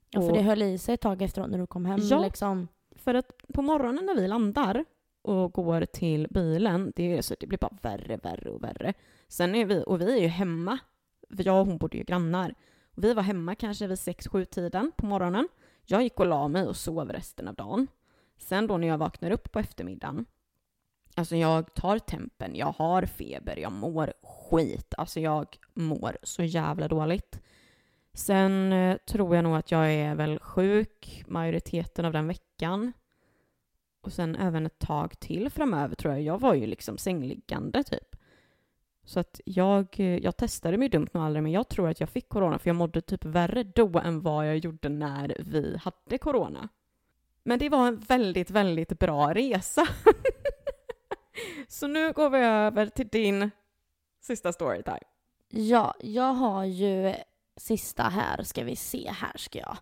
Ja, för det höll i sig ett tag efteråt när du kom hem Ja. liksom. För att på morgonen när vi landar och går till bilen, det, är så, det blir bara värre, värre och värre. Sen är vi, och vi är ju hemma, för jag och hon bodde ju grannar. Vi var hemma kanske vid 6-7 tiden på morgonen. Jag gick och la mig och sov resten av dagen. Sen då när jag vaknar upp på eftermiddagen, alltså jag tar tempen, jag har feber, jag mår skit. Alltså jag mår så jävla dåligt. Sen eh, tror jag nog att jag är väl sjuk majoriteten av den veckan. Och sen även ett tag till framöver tror jag. Jag var ju liksom sängliggande typ. Så att jag, eh, jag testade mig dumt nog aldrig, men jag tror att jag fick corona för jag mådde typ värre då än vad jag gjorde när vi hade corona. Men det var en väldigt, väldigt bra resa. Så nu går vi över till din sista storytime. Ja, jag har ju sista här, ska vi se, här ska jag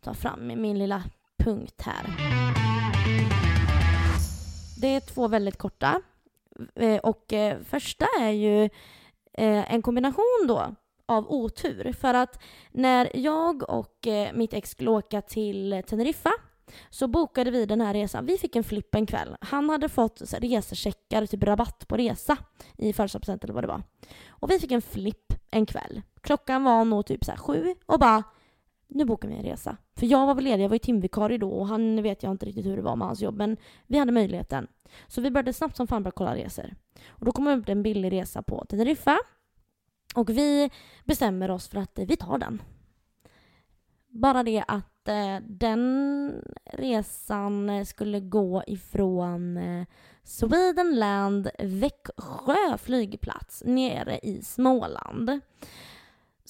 ta fram min lilla punkt här. Det är två väldigt korta. Eh, och eh, första är ju eh, en kombination då av otur. För att när jag och mitt ex skulle åka till Teneriffa så bokade vi den här resan. Vi fick en flipp en kväll. Han hade fått resecheckar, typ rabatt på resa i födelsedagspresent eller vad det var. Och vi fick en flipp en kväll. Klockan var nog typ så här sju och bara nu bokar vi en resa. För jag var väl ledig, jag var ju timvikarie då och han vet jag inte riktigt hur det var med hans jobb men vi hade möjligheten. Så vi började snabbt som fan börja kolla resor. Och då kom det upp en billig resa på Teneriffa och vi bestämmer oss för att eh, vi tar den. Bara det att eh, den resan eh, skulle gå ifrån eh, Swedenland Växjö flygplats nere i Småland.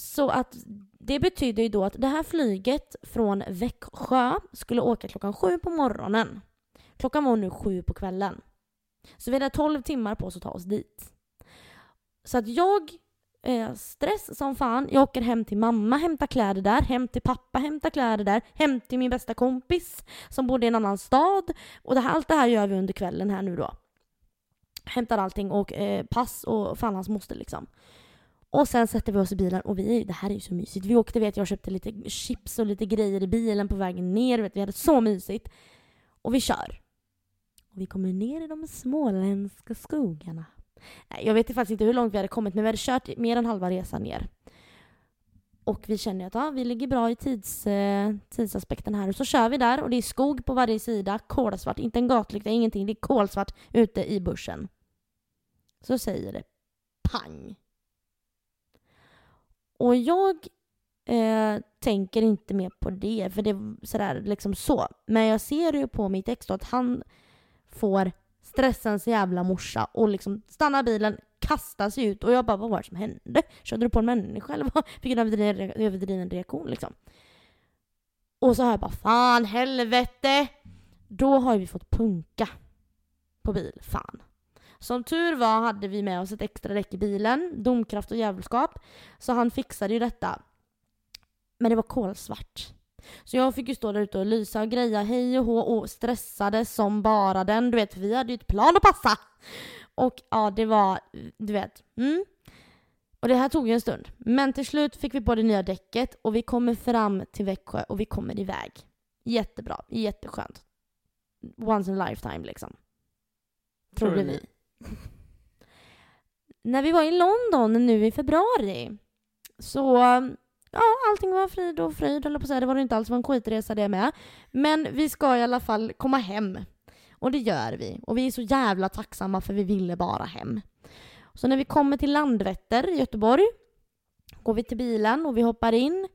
Så att det betyder ju då att det här flyget från Växjö skulle åka klockan sju på morgonen. Klockan var nu sju på kvällen. Så vi hade 12 timmar på oss att ta oss dit. Så att jag, eh, stress som fan, jag åker hem till mamma, hämtar kläder där, hem till pappa, hämtar kläder där, hem till min bästa kompis som bodde i en annan stad. Och det här, allt det här gör vi under kvällen här nu då. Hämtar allting och eh, pass och fan hans moster liksom. Och sen sätter vi oss i bilen och vi, det här är ju så mysigt. Vi åkte, vet jag köpte lite chips och lite grejer i bilen på vägen ner. Vet, vi hade så mysigt. Och vi kör. Och vi kommer ner i de småländska skogarna. Nej, jag vet faktiskt inte hur långt vi hade kommit men vi hade kört mer än halva resan ner. Och vi känner att ja, vi ligger bra i tids, eh, tidsaspekten här. Och så kör vi där och det är skog på varje sida, kolsvart, inte en gatlykta, ingenting. Det är kolsvart ute i bussen. Så säger det pang. Och jag eh, tänker inte mer på det, för det är sådär liksom så. Men jag ser ju på mitt ex då att han får stressens jävla morsa och liksom stannar bilen, kastar sig ut och jag bara vad var det som hände? Körde du på en människa eller vad? Fick en överdriven, överdriven reaktion liksom. Och så har jag bara fan helvete! Då har vi fått punka på bil, fan. Som tur var hade vi med oss ett extra däck i bilen, domkraft och djävulskap. Så han fixade ju detta. Men det var kolsvart. Så jag fick ju stå där ute och lysa och greja hej och hå och stressade som bara den. Du vet, vi hade ju ett plan att passa. Och ja, det var, du vet. Mm. Och det här tog ju en stund. Men till slut fick vi på det nya däcket och vi kommer fram till Växjö och vi kommer iväg. Jättebra, jätteskönt. Once in a lifetime liksom. Trodde vi. När vi var i London nu i februari så ja, allting var frid och fröjd, eller på att säga. Det var det inte alls, det var en skitresa det med. Men vi ska i alla fall komma hem. Och det gör vi. Och vi är så jävla tacksamma för vi ville bara hem. Så när vi kommer till Landvetter i Göteborg går vi till bilen och vi hoppar in.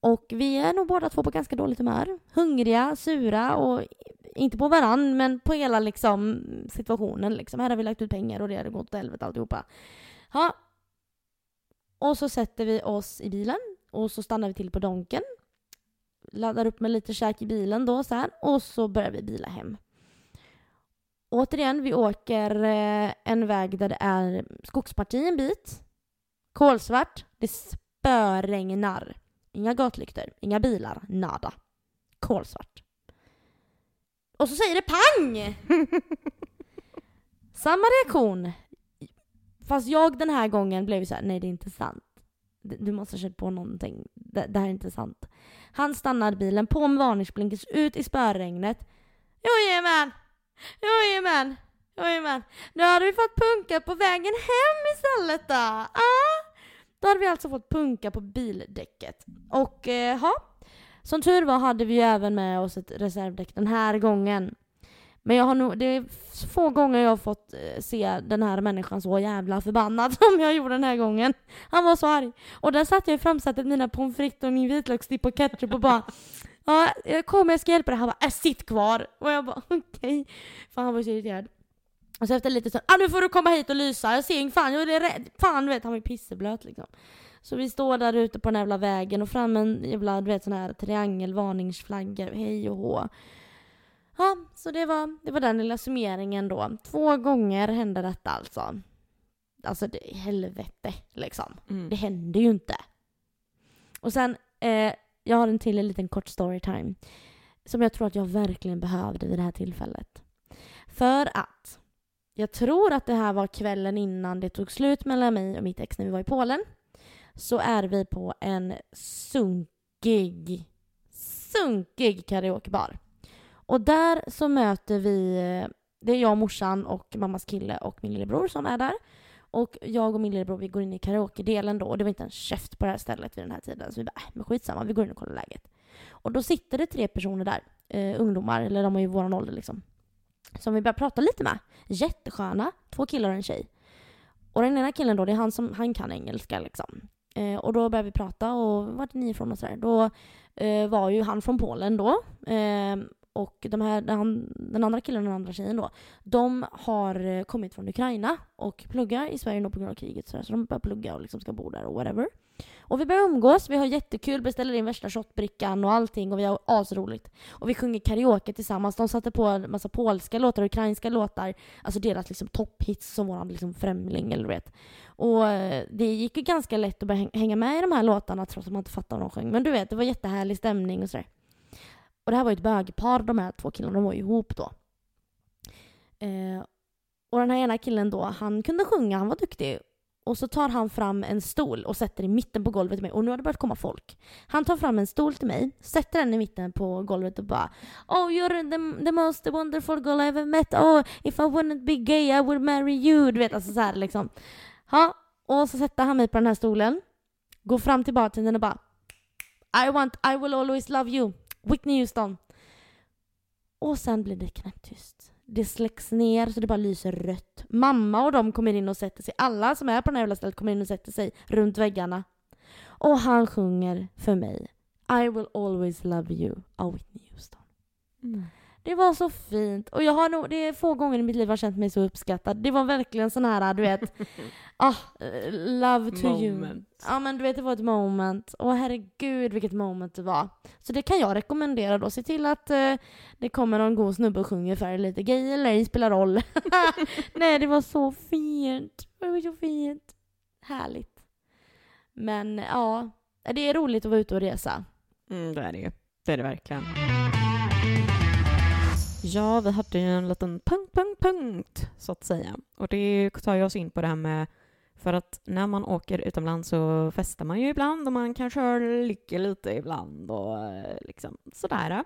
Och vi är nog båda två på ganska dåligt humör. Hungriga, sura och inte på varann men på hela liksom situationen. Liksom. Här har vi lagt ut pengar och det hade gått åt helvete alltihopa. Ja. Och så sätter vi oss i bilen och så stannar vi till på Donken. Laddar upp med lite käk i bilen då så här, och så börjar vi bila hem. Återigen, vi åker eh, en väg där det är skogsparti en bit. Kolsvart. Det spöregnar. Inga gatlyktor, inga bilar, nada. Kolsvart. Och så säger det pang! Samma reaktion. Fast jag den här gången blev så här, nej det är inte sant. Du måste ha kört på någonting. Det, det här är inte sant. Han stannar bilen på med varningsblinkers ut i spöregnet. Jajamän! Jajamän! Jajamän! Nu hade vi fått punka på vägen hem istället då. Ah! Då hade vi alltså fått punka på bildäcket. Och eh, ha, som tur var hade vi ju även med oss ett reservdäck den här gången. Men jag har nog, det är få gånger jag har fått eh, se den här människan så jävla förbannad som jag gjorde den här gången. Han var så arg. Och där satt jag i framsätet mina pommes frites och min vitlöksdipp och ketchup och bara Ja, jag kommer, jag ska hjälpa dig. Han bara, äh, sitt kvar. Och jag bara, okej. Okay. För han var så irriterad. Och så efter lite så ah, nu får du komma hit och lysa. Jag ser ju fan, jag är rädd. Fan, du vet, han var ju pisseblöt liksom. Så vi står där ute på den jävla vägen och fram en jävla, du vet sån här triangelvarningsflagga, hej och hå. Ja, så det var, det var den lilla summeringen då. Två gånger hände detta alltså. Alltså det, helvete liksom. Mm. Det hände ju inte. Och sen, eh, jag har en till en liten kort storytime. Som jag tror att jag verkligen behövde vid det här tillfället. För att jag tror att det här var kvällen innan det tog slut mellan mig och mitt ex när vi var i Polen. Så är vi på en sunkig, sunkig karaokebar. Och där så möter vi, eh, det är jag och morsan och mammas kille och min lillebror som är där. Och jag och min lillebror vi går in i karaoke-delen då och det var inte en käft på det här stället vid den här tiden. Så vi bara, äh, men skitsamma, vi går in och kollar läget. Och då sitter det tre personer där, eh, ungdomar, eller de är ju våran ålder liksom. Som vi börjar prata lite med. Jättesköna, två killar och en tjej. Och den ena killen då, det är han som, han kan engelska liksom. Eh, och då började vi prata och vart är ni ifrån och sådär. Då eh, var ju han från Polen då. Eh, och de här, den, den andra killen och den andra tjejen då, de har eh, kommit från Ukraina och pluggar i Sverige nu på grund av kriget. Så, så de börjar plugga och liksom ska bo där och whatever. Och vi börjar umgås, vi har jättekul, beställer in värsta shotbrickan och allting och vi har asroligt. Och vi sjunger karaoke tillsammans. De satte på en massa polska låtar och ukrainska låtar. Alltså deras liksom topphits som våran liksom främling eller vet. Och eh, det gick ju ganska lätt att börja hänga med i de här låtarna trots att man inte fattade vad de sjöng. Men du vet, det var jättehärlig stämning och sådär. Och det här var ju ett bögpar, de här två killarna, de var ju ihop då. Eh, och den här ena killen då, han kunde sjunga, han var duktig. Och så tar han fram en stol och sätter i mitten på golvet till mig. Och nu har det börjat komma folk. Han tar fram en stol till mig, sätter den i mitten på golvet och bara Oh you're the, the most wonderful girl I ever met. Oh if I wouldn't be gay I would marry you. Du vet alltså så här liksom. Ha, och så sätter han mig på den här stolen. Går fram till bartendern och bara I want, I will always love you. Whitney Houston. Och sen blir det knäpptyst. Det släcks ner så det bara lyser rött. Mamma och de kommer in och sätter sig. Alla som är på det här jävla stället kommer in och sätter sig runt väggarna. Och han sjunger för mig I will always love you av Whitney Houston. Mm. Det var så fint. Och jag har nog, det är få gånger i mitt liv jag har känt mig så uppskattad. Det var verkligen sån här, du vet, ah, love to you. Moment. Ja men du vet, det var ett moment. Åh herregud vilket moment det var. Så det kan jag rekommendera då. Se till att eh, det kommer någon god snubbe och sjunger för lite. Gay eller ej spelar roll. Nej, det var så fint. Det var så fint. Härligt. Men ja, det är roligt att vara ute och resa. Mm, det är det ju. Det är det verkligen. Ja, vi hade ju en liten punkt, punkt, punkt, så att säga. Och det tar ju oss in på det här med för att när man åker utomlands så festar man ju ibland och man kanske ligger lite ibland och eh, liksom sådär.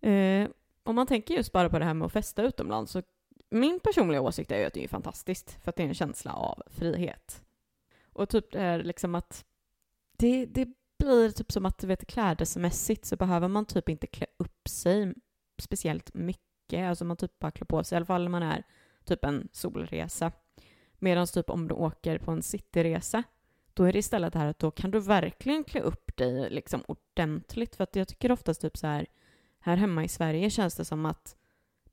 Eh, om man tänker just bara på det här med att festa utomlands så min personliga åsikt är ju att det är fantastiskt för att det är en känsla av frihet. Och typ det här liksom att det, det blir typ som att du vet klädesmässigt så behöver man typ inte klä upp sig speciellt mycket. Alltså man typ bara klär på sig, i alla fall när man är typ en solresa. Medan typ om du åker på en cityresa, då är det istället det här att då kan du verkligen klä upp dig liksom ordentligt. För att jag tycker oftast typ så här, här hemma i Sverige känns det som att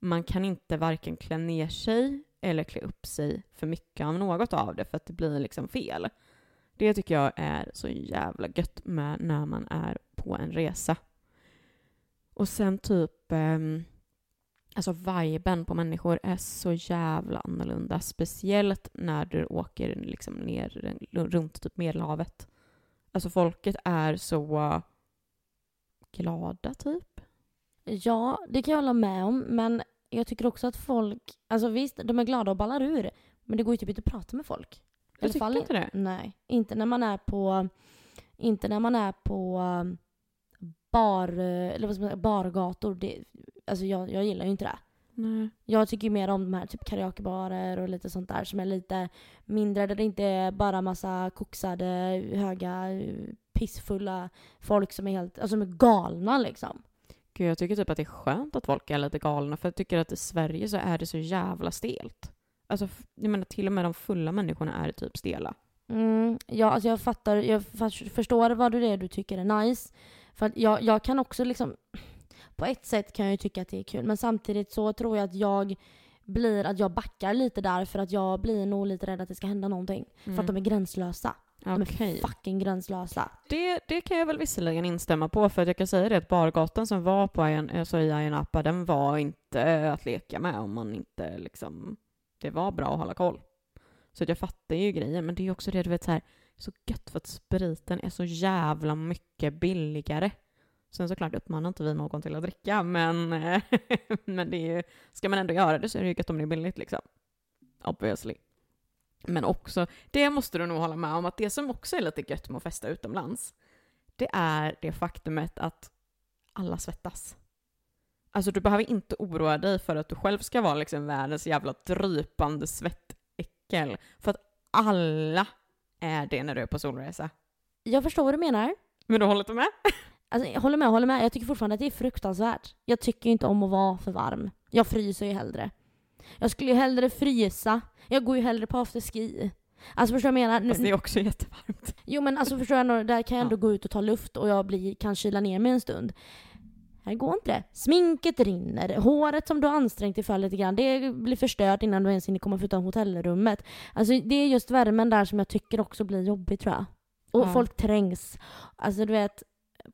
man kan inte varken klä ner sig eller klä upp sig för mycket av något av det för att det blir liksom fel. Det tycker jag är så jävla gött med när man är på en resa. Och sen typ, ehm, alltså viben på människor är så jävla annorlunda. Speciellt när du åker liksom ner runt typ Medelhavet. Alltså folket är så glada typ. Ja, det kan jag hålla med om. Men jag tycker också att folk, alltså visst, de är glada och ballar ur. Men det går ju typ inte att prata med folk. Tycker fall- inte det? Nej, inte när man är på, inte när man är på bar, eller vad man bargator. Det, alltså jag, jag gillar ju inte det. Nej. Jag tycker mer om de här typ karaokebarer och lite sånt där som är lite mindre, där det inte är bara massa koksade, höga, pissfulla folk som är helt, alltså som är galna liksom. Gud, jag tycker typ att det är skönt att folk är lite galna för jag tycker att i Sverige så är det så jävla stelt. Alltså, jag menar till och med de fulla människorna är typ stela. Mm, ja, alltså jag fattar, jag förstår vad det är du tycker är nice. För att jag, jag kan också liksom, på ett sätt kan jag ju tycka att det är kul, men samtidigt så tror jag att jag blir, att jag backar lite där för att jag blir nog lite rädd att det ska hända någonting. För att de är gränslösa. De Mm. Är fucking gränslösa. Det, det kan jag väl visserligen instämma på för att jag kan säga det att bargatan som var på Ayan, alltså i Ayia Napa den var inte att leka med om man inte liksom, det var bra att hålla koll. Så att jag fattar ju grejen men det är ju också det du vet så här, så gött för att spriten är så jävla mycket billigare. Sen såklart uppmanar inte vi någon till att dricka men, men det är ju, ska man ändå göra det så är det ju gött om det är billigt liksom. Obviously. Men också, det måste du nog hålla med om, att det som också är lite gött med att festa utomlands, det är det faktumet att alla svettas. Alltså du behöver inte oroa dig för att du själv ska vara liksom världens jävla drypande svettäckel. För att alla är det när du är på solresa. Jag förstår vad du menar. Men du håller inte med? Alltså, jag håller med, håller med. Jag tycker fortfarande att det är fruktansvärt. Jag tycker inte om att vara för varm. Jag fryser ju hellre. Jag skulle ju hellre frysa. Jag går ju hellre på afterski. Alltså förstår du vad jag menar? Nu- Fast det är också jättevarmt. Jo men alltså förstår jag, där kan jag ändå Ja. gå ut och ta luft och jag blir, kan kyla ner mig en stund. Här går inte det. Sminket rinner, håret som du har ansträngt dig för lite grann, det blir förstört innan du ens hinner komma utanför hotellrummet. Alltså det är just värmen där som jag tycker också blir jobbig tror jag. Och Ja. folk trängs. Alltså du vet,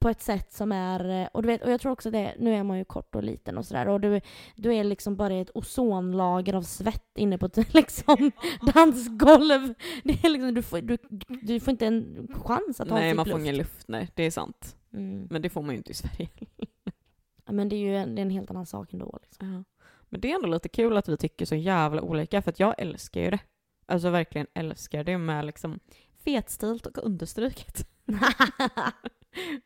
på ett sätt som är, och du vet, och jag tror också det, nu är man ju kort och liten och sådär och du, du är liksom bara i ett ozonlager av svett inne på ett liksom dansgolv. Det är liksom, du, får, du, du får inte en chans att ha Nej, man får luft. ingen luft. Nej, det är sant. Mm. Men det får man ju inte i Sverige. Men det är ju en, det är en helt annan sak ändå. Liksom. Ja. Men det är ändå lite kul att vi tycker så jävla olika, för att jag älskar ju det. Alltså verkligen älskar det med liksom fetstilt och understryket.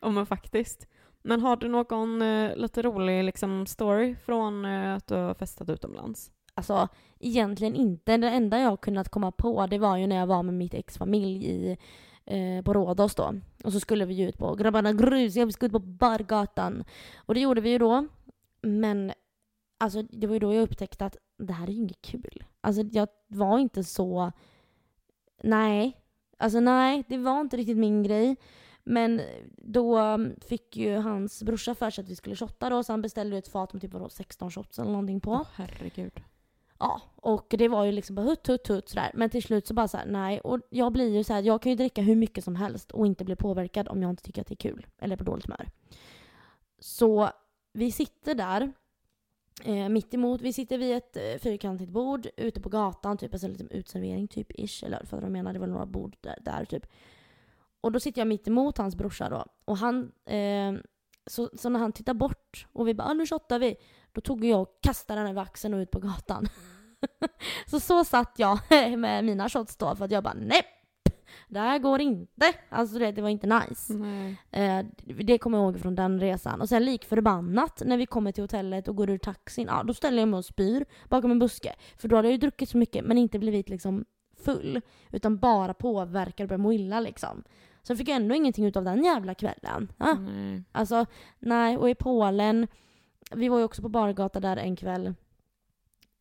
Ja men faktiskt. Men har du någon eh, lite rolig liksom, story från eh, att du har festat utomlands? Alltså egentligen inte. Det enda jag kunnat komma på det var ju när jag var med mitt ex-familj i, eh, på Rhodos då. Och så skulle vi ju ut på grabbarna grus, vi skulle ut på bargatan. Och det gjorde vi ju då. Men alltså det var ju då jag upptäckte att det här är ju inget kul. Alltså jag var inte så... Nej. Alltså nej, det var inte riktigt min grej. Men då mm, fick ju hans brorsa för sig att vi skulle shotta då, så han beställde ett fat med typ 16 shots eller någonting på. Oh, herregud. Ja, och det var ju liksom bara hutt, hutt, hutt sådär. Men till slut så bara såhär, nej. Och jag blir ju såhär, jag kan ju dricka hur mycket som helst och inte bli påverkad om jag inte tycker att det är kul. Eller på dåligt humör. Så vi sitter där, eh, mitt emot. Vi sitter vid ett eh, fyrkantigt bord ute på gatan, typ alltså liksom utservering, typ ish. Eller för att de menar, det var några bord där, där typ. Och då sitter jag mitt emot hans brorsa då. Och han, eh, så, så när han tittar bort och vi bara ah, nu shottar vi. Då tog jag och kastade den över axeln och ut på gatan. så så satt jag med mina shots då för att jag bara nej. Det här går inte. Alltså det, det var inte nice. Eh, det kommer jag ihåg från den resan. Och sen lik förbannat när vi kommer till hotellet och går ur taxin. Ja, då ställer jag mig och spyr bakom en buske. För då hade jag ju druckit så mycket men inte blivit liksom full. Utan bara påverkad och börjat må illa liksom. Så jag fick ändå ingenting ut av den jävla kvällen. Ja. Nej. Alltså, nej. Och i Polen, vi var ju också på bargata där en kväll.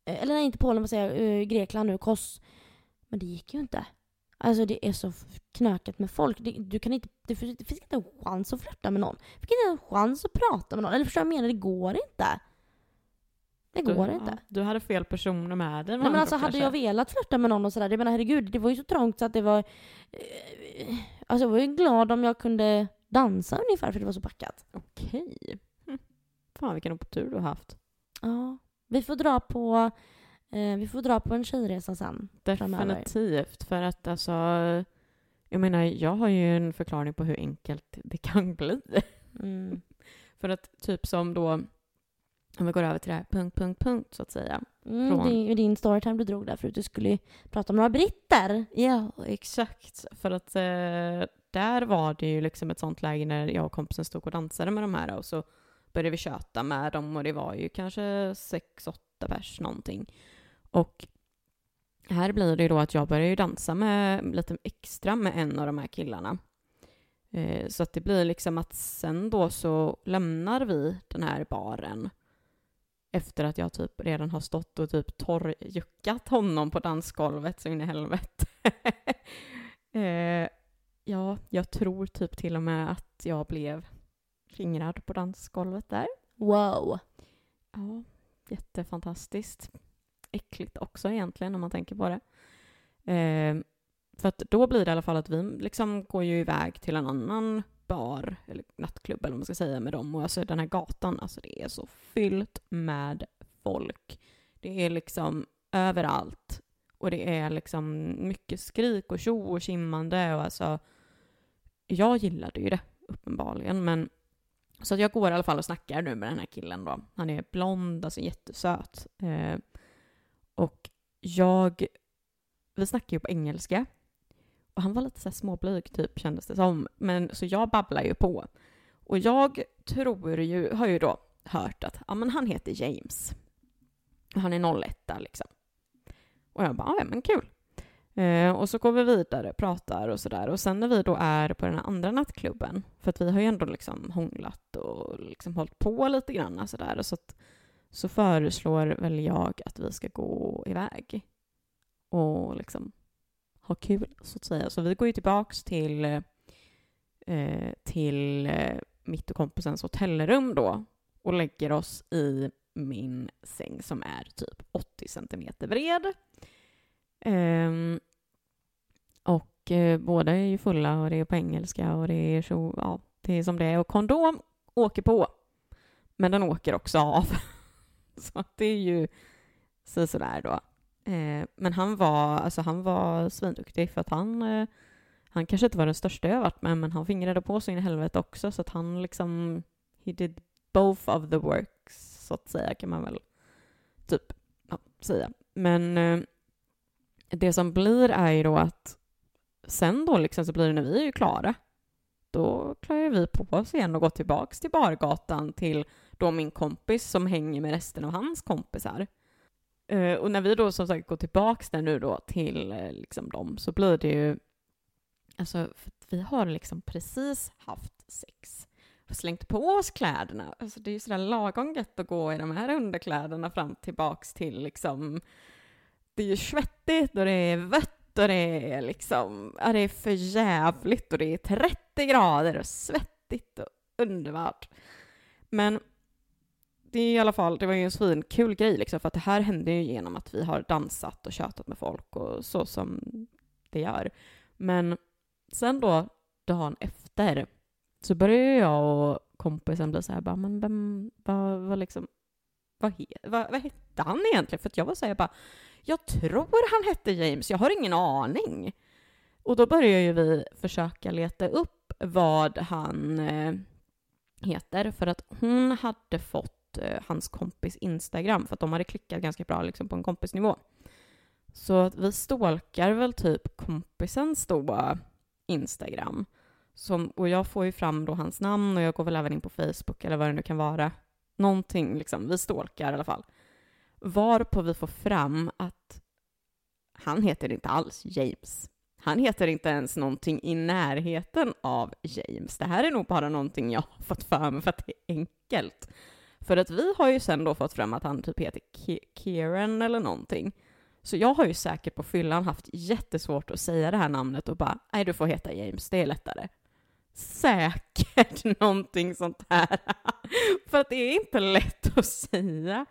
Eh, Eller nej, inte Polen, vad säger jag, eh, Grekland nu, Kos. Men det gick ju inte. Alltså det är så knökat med folk. Det, du kan inte, det, finns- det finns inte en chans att flirta med någon. Det finns inte en chans att prata med någon. Eller förstår jag menar? Det går inte. Det går du, inte. Ja, du hade fel personer med dig. Nej men alltså hade kanske. jag velat flirta med någon och sådär, jag menar herregud, det var ju så trångt så att det var... eh, Alltså jag var ju glad om jag kunde dansa ungefär för det var så packat. Okej. Hm. Fan vilken otur du har haft. Ja. Vi får dra på, eh, vi får dra på en tjejresa sen. Framöver. Definitivt. För att alltså, jag menar, jag har ju en förklaring på hur enkelt det kan bli. Mm. För att typ som då, om vi går över till det här punkt, punkt, punkt så att säga. Mm, Från- det är ju din storytime du drog där förut. Du skulle ju prata om några britter. Ja, exakt. För att eh, där var det ju liksom ett sånt läge när jag och kompisen stod och dansade med de här och så började vi köta med dem och det var ju kanske sex, åtta pers någonting. Och här blir det ju då att jag börjar ju dansa med lite extra med en av de här killarna. Eh, så att det blir liksom att sen då så lämnar vi den här baren efter att jag typ redan har stått och typ torrjuckat honom på dansgolvet så in i helvete. eh, ja, jag tror typ till och med att jag blev fingrad på dansgolvet där. Wow. Ja, jättefantastiskt. Äckligt också egentligen om man tänker på det. Eh, för att då blir det i alla fall att vi liksom går ju iväg till en annan bar, eller nattklubb eller vad man ska säga med dem. Och alltså den här gatan, alltså det är så fyllt med folk. Det är liksom överallt. Och det är liksom mycket skrik och tjo och kimmande och alltså jag gillade ju det uppenbarligen men så att jag går i alla fall och snackar nu med den här killen då. Han är blond, alltså jättesöt. Eh, och jag, vi snackar ju på engelska. Och han var lite så här småblyg typ kändes det som. Men så jag babblar ju på. Och jag tror ju, har ju då hört att ja, men han heter James. Han är 01 liksom. Och jag bara, ja men kul. Eh, och så går vi vidare, pratar och sådär. Och sen när vi då är på den här andra nattklubben, för att vi har ju ändå liksom hånglat och liksom hållit på lite grann sådär. Och så, att, så föreslår väl jag att vi ska gå iväg och liksom ha kul, så att säga. Så vi går ju tillbaks till, eh, till eh, mitt och kompisens hotellrum då och lägger oss i min säng som är typ 80 centimeter bred. Ehm, och eh, båda är ju fulla och det är på engelska och det är så, ja, det är som det är. Och kondom åker på, men den åker också av. så att det är ju så sådär då. Ehm, men han var, alltså han var svinduktig för att han, eh, han kanske inte var den största jag varit med, men han fingrade på så in i helvete också så att han liksom, he did both of the works så att säga kan man väl typ ja, säga. Men eh, det som blir är ju då att sen då liksom så blir det när vi är ju klara, då klarar vi på oss igen och går tillbaks till bargatan till då min kompis som hänger med resten av hans kompisar. Eh, och när vi då som sagt går tillbaks där nu då till eh, liksom dem så blir det ju, alltså för att vi har liksom precis haft sex och slängt på oss kläderna. Alltså det är ju sådär lagom gött att gå i de här underkläderna fram tillbaks till liksom, det är ju svettigt och det är vött och det är liksom, ja det är för jävligt och det är 30 grader och svettigt och underbart. Men det är i alla fall, det var ju en svin kul grej liksom, för att det här hände ju genom att vi har dansat och tjatat med folk och så som det gör. Men sen då, dagen efter, så började jag och kompisen bli så här, bara, men vem, vad, vad liksom, vad, he, vad, vad hette han egentligen? För att jag var så här, bara, jag tror han hette James, jag har ingen aning. Och då började ju vi försöka leta upp vad han eh, heter, för att hon hade fått eh, hans kompis Instagram, för att de hade klickat ganska bra liksom, på en kompisnivå. Så att vi stalkar väl typ kompisens då Instagram. Som, och jag får ju fram då hans namn och jag går väl även in på Facebook eller vad det nu kan vara. Någonting liksom, vi stalkar i alla fall. Varpå vi får fram att han heter inte alls James. Han heter inte ens någonting i närheten av James. Det här är nog bara någonting jag har fått för mig för att det är enkelt. För att vi har ju sen då fått fram att han typ heter Kieran eller någonting. Så jag har ju säkert på fyllan haft jättesvårt att säga det här namnet och bara, nej du får heta James, det är lättare. Säkert någonting sånt här. För att det är inte lätt att säga.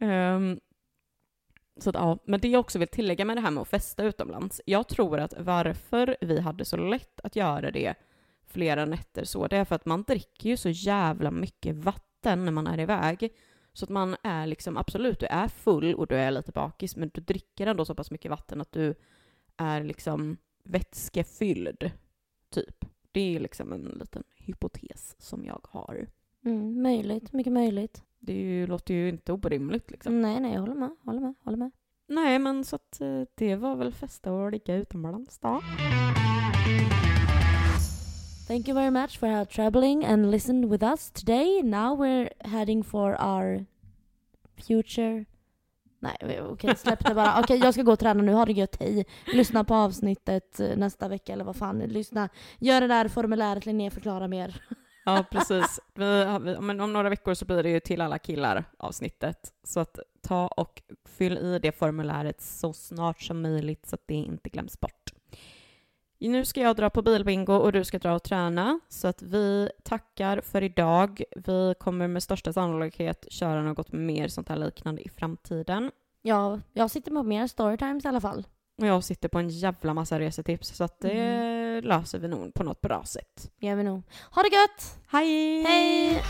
Um, så att, ja, men det jag också vill tillägga med det här med att festa utomlands, jag tror att varför vi hade så lätt att göra det flera nätter så, det är för att man dricker ju så jävla mycket vatten när man är iväg. Så att man är liksom, absolut, du är full och du är lite bakis, men du dricker ändå så pass mycket vatten att du är liksom vätskefylld, typ. Det är liksom en liten hypotes som jag har. Mm, möjligt, mycket möjligt. Det ju, låter ju inte orimligt liksom. Nej, nej, jag håller med, håller med, håller med. Nej, men så att eh, det var väl festa och ligga utomlands då. Thank you very much for traveling and listened with us today. Now we're heading for our future Nej, okej, släpp det bara. Okej, jag ska gå och träna nu. Ha det gött, hej. Lyssna på avsnittet eh, nästa vecka eller vad fan. Lyssna. Gör det där formuläret Linnea förklarar mer. Ja, precis. Vi, vi, men om några veckor så blir det ju till alla killar avsnittet. Så att ta och fyll i det formuläret så snart som möjligt så att det inte glöms bort. Nu ska jag dra på bilbingo och du ska dra och träna, så att vi tackar för idag. Vi kommer med största sannolikhet köra något mer sånt här liknande i framtiden. Ja, jag sitter på mer storytimes i alla fall. Och jag sitter på en jävla massa resetips, så att det mm. löser vi nog på något bra sätt. gör vi nog. Ha det gött! Hej! Hej!